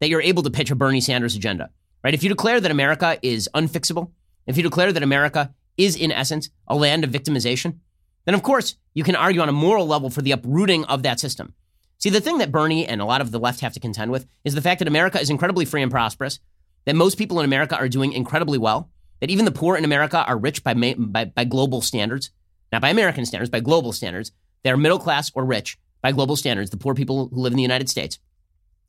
that you're able to pitch a Bernie Sanders agenda. Right? If you declare that America is unfixable, if you declare that America is in essence a land of victimization, then of course you can argue on a moral level for the uprooting of that system. See, the thing that Bernie and a lot of the left have to contend with is the fact that America is incredibly free and prosperous, that most people in America are doing incredibly well, that even the poor in America are rich by, by, by global standards, not by American standards, by global standards. They're middle class or rich by global standards, the poor people who live in the United States.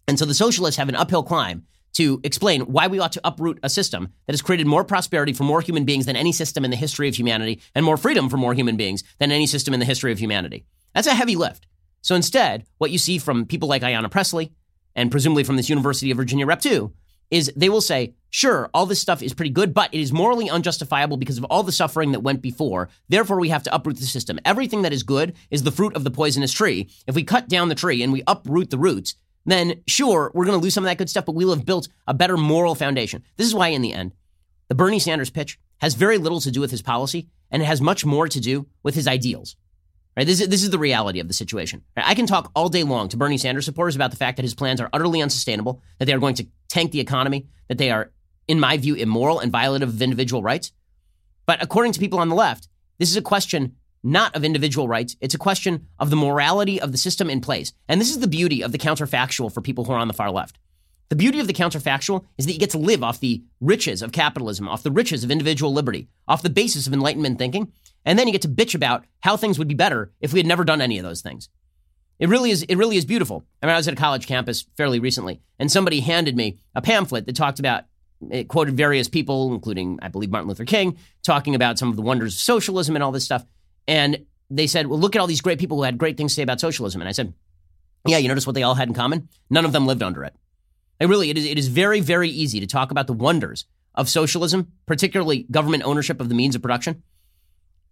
And so the socialists have an uphill climb to explain why we ought to uproot a system that has created more prosperity for more human beings than any system in the history of humanity and more freedom for more human beings than any system in the history of humanity. That's a heavy lift. So instead, what you see from people like Ayanna Pressley and presumably from this University of Virginia Rep 2 is they will say, sure, all this stuff is pretty good, but it is morally unjustifiable because of all the suffering that went before. Therefore, we have to uproot the system. Everything that is good is the fruit of the poisonous tree. If we cut down the tree and we uproot the roots, then sure, we're going to lose some of that good stuff, but we'll have built a better moral foundation. This is why, in the end, the Bernie Sanders pitch has very little to do with his policy, and it has much more to do with his ideals. Right? This is, this is the reality of the situation. I can talk all day long to Bernie Sanders supporters about the fact that his plans are utterly unsustainable, that they are going to tank the economy, that they are, in my view, immoral and violative of individual rights. But according to people on the left, this is a question not of individual rights. It's a question of the morality of the system in place. And this is the beauty of the counterfactual for people who are on the far left. The beauty of the counterfactual is that you get to live off the riches of capitalism, off the riches of individual liberty, off the basis of Enlightenment thinking, and then you get to bitch about how things would be better if we had never done any of those things. It really is. It really is beautiful. I mean, I was at a college campus fairly recently, and somebody handed me a pamphlet that talked about. It quoted various people, including I believe Martin Luther King, talking about some of the wonders of socialism and all this stuff. And they said, well, look at all these great people who had great things to say about socialism. And I said, yeah, you notice what they all had in common? None of them lived under it. Like really, it is, it is very, very easy to talk about the wonders of socialism, particularly government ownership of the means of production,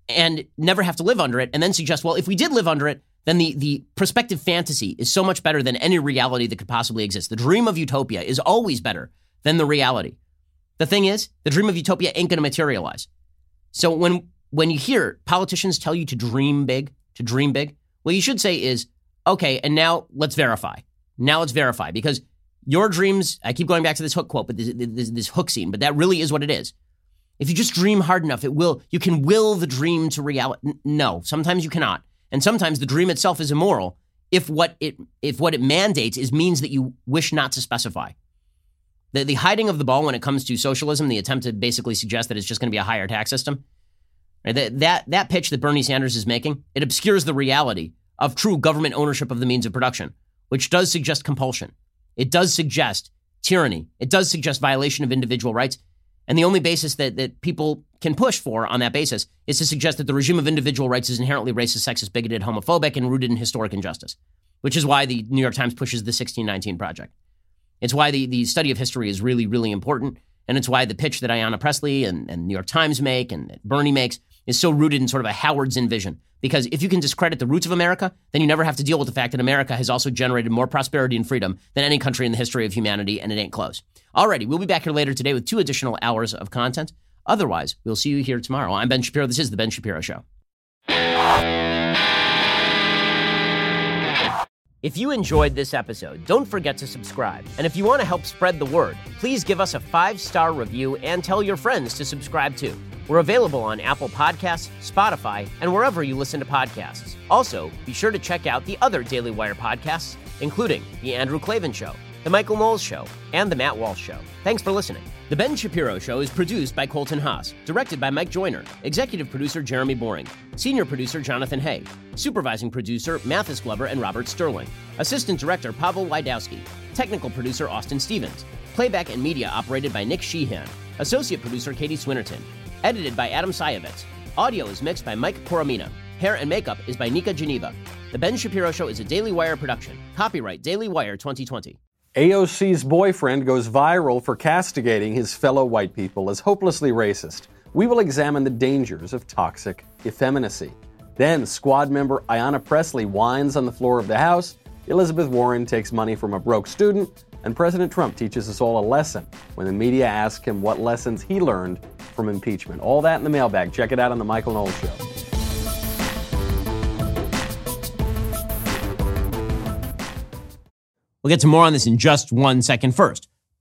and never have to live under it, and then suggest, well, if we did live under it, then the, the prospective fantasy is so much better than any reality that could possibly exist. The dream of utopia is always better than the reality. The thing is, the dream of utopia ain't going to materialize. So when when you hear politicians tell you to dream big, to dream big, what you should say is, okay, and now let's verify. Now let's verify because your dreams, I keep going back to this hook quote, but this, this, this hook scene, but that really is what it is. If you just dream hard enough, it will, you can will the dream to reality. No, sometimes you cannot. And sometimes the dream itself is immoral if what it, if what it mandates is means that you wish not to specify. The, the hiding of the ball when it comes to socialism, the attempt to basically suggest that it's just going to be a higher tax system, right? that, that, that pitch that Bernie Sanders is making, it obscures the reality of true government ownership of the means of production, which does suggest compulsion. It does suggest tyranny. It does suggest violation of individual rights. And the only basis that, that people can push for on that basis is to suggest that the regime of individual rights is inherently racist, sexist, bigoted, homophobic, and rooted in historic injustice, which is why the New York Times pushes the 1619 Project. It's why the, the study of history is really, really important. And it's why the pitch that Ayanna Pressley and, and New York Times make and Bernie makes is so rooted in sort of a Howard Zinn vision. Because if you can discredit the roots of America, then you never have to deal with the fact that America has also generated more prosperity and freedom than any country in the history of humanity, and it ain't close. Alrighty, we'll be back here later today with two additional hours of content. Otherwise, we'll see you here tomorrow. I'm Ben Shapiro. This is The Ben Shapiro Show. If you enjoyed this episode, don't forget to subscribe. And if you want to help spread the word, please give us a five star review and tell your friends to subscribe too. We're available on Apple Podcasts, Spotify, and wherever you listen to podcasts. Also, be sure to check out the other Daily Wire podcasts, including The Andrew Klavan Show, The Michael Knowles Show, and The Matt Walsh Show. Thanks for listening. The Ben Shapiro Show is produced by Colton Haas, directed by Mike Joyner, executive producer Jeremy Boring, senior producer Jonathan Hay, supervising producer Mathis Glover and Robert Sterling, assistant director Pavel Wydowski, technical producer Austin Stevens, playback and media operated by Nick Sheehan, associate producer Katie Swinnerton, edited by Adam Sayevitz. Audio is mixed by Mike Coromina. Hair and makeup is by Nika Geneva. The Ben Shapiro Show is a Daily Wire production. Copyright Daily Wire 2020. AOC's boyfriend goes viral for castigating his fellow white people as hopelessly racist. We will examine the dangers of toxic effeminacy. Then, squad member Ayanna Pressley whines on the floor of the House. Elizabeth Warren takes money from a broke student. And President Trump teaches us all a lesson when the media asks him what lessons he learned from impeachment. All that in the mailbag. Check it out on The Michael Knowles Show. We'll get to more on this in just one second. First,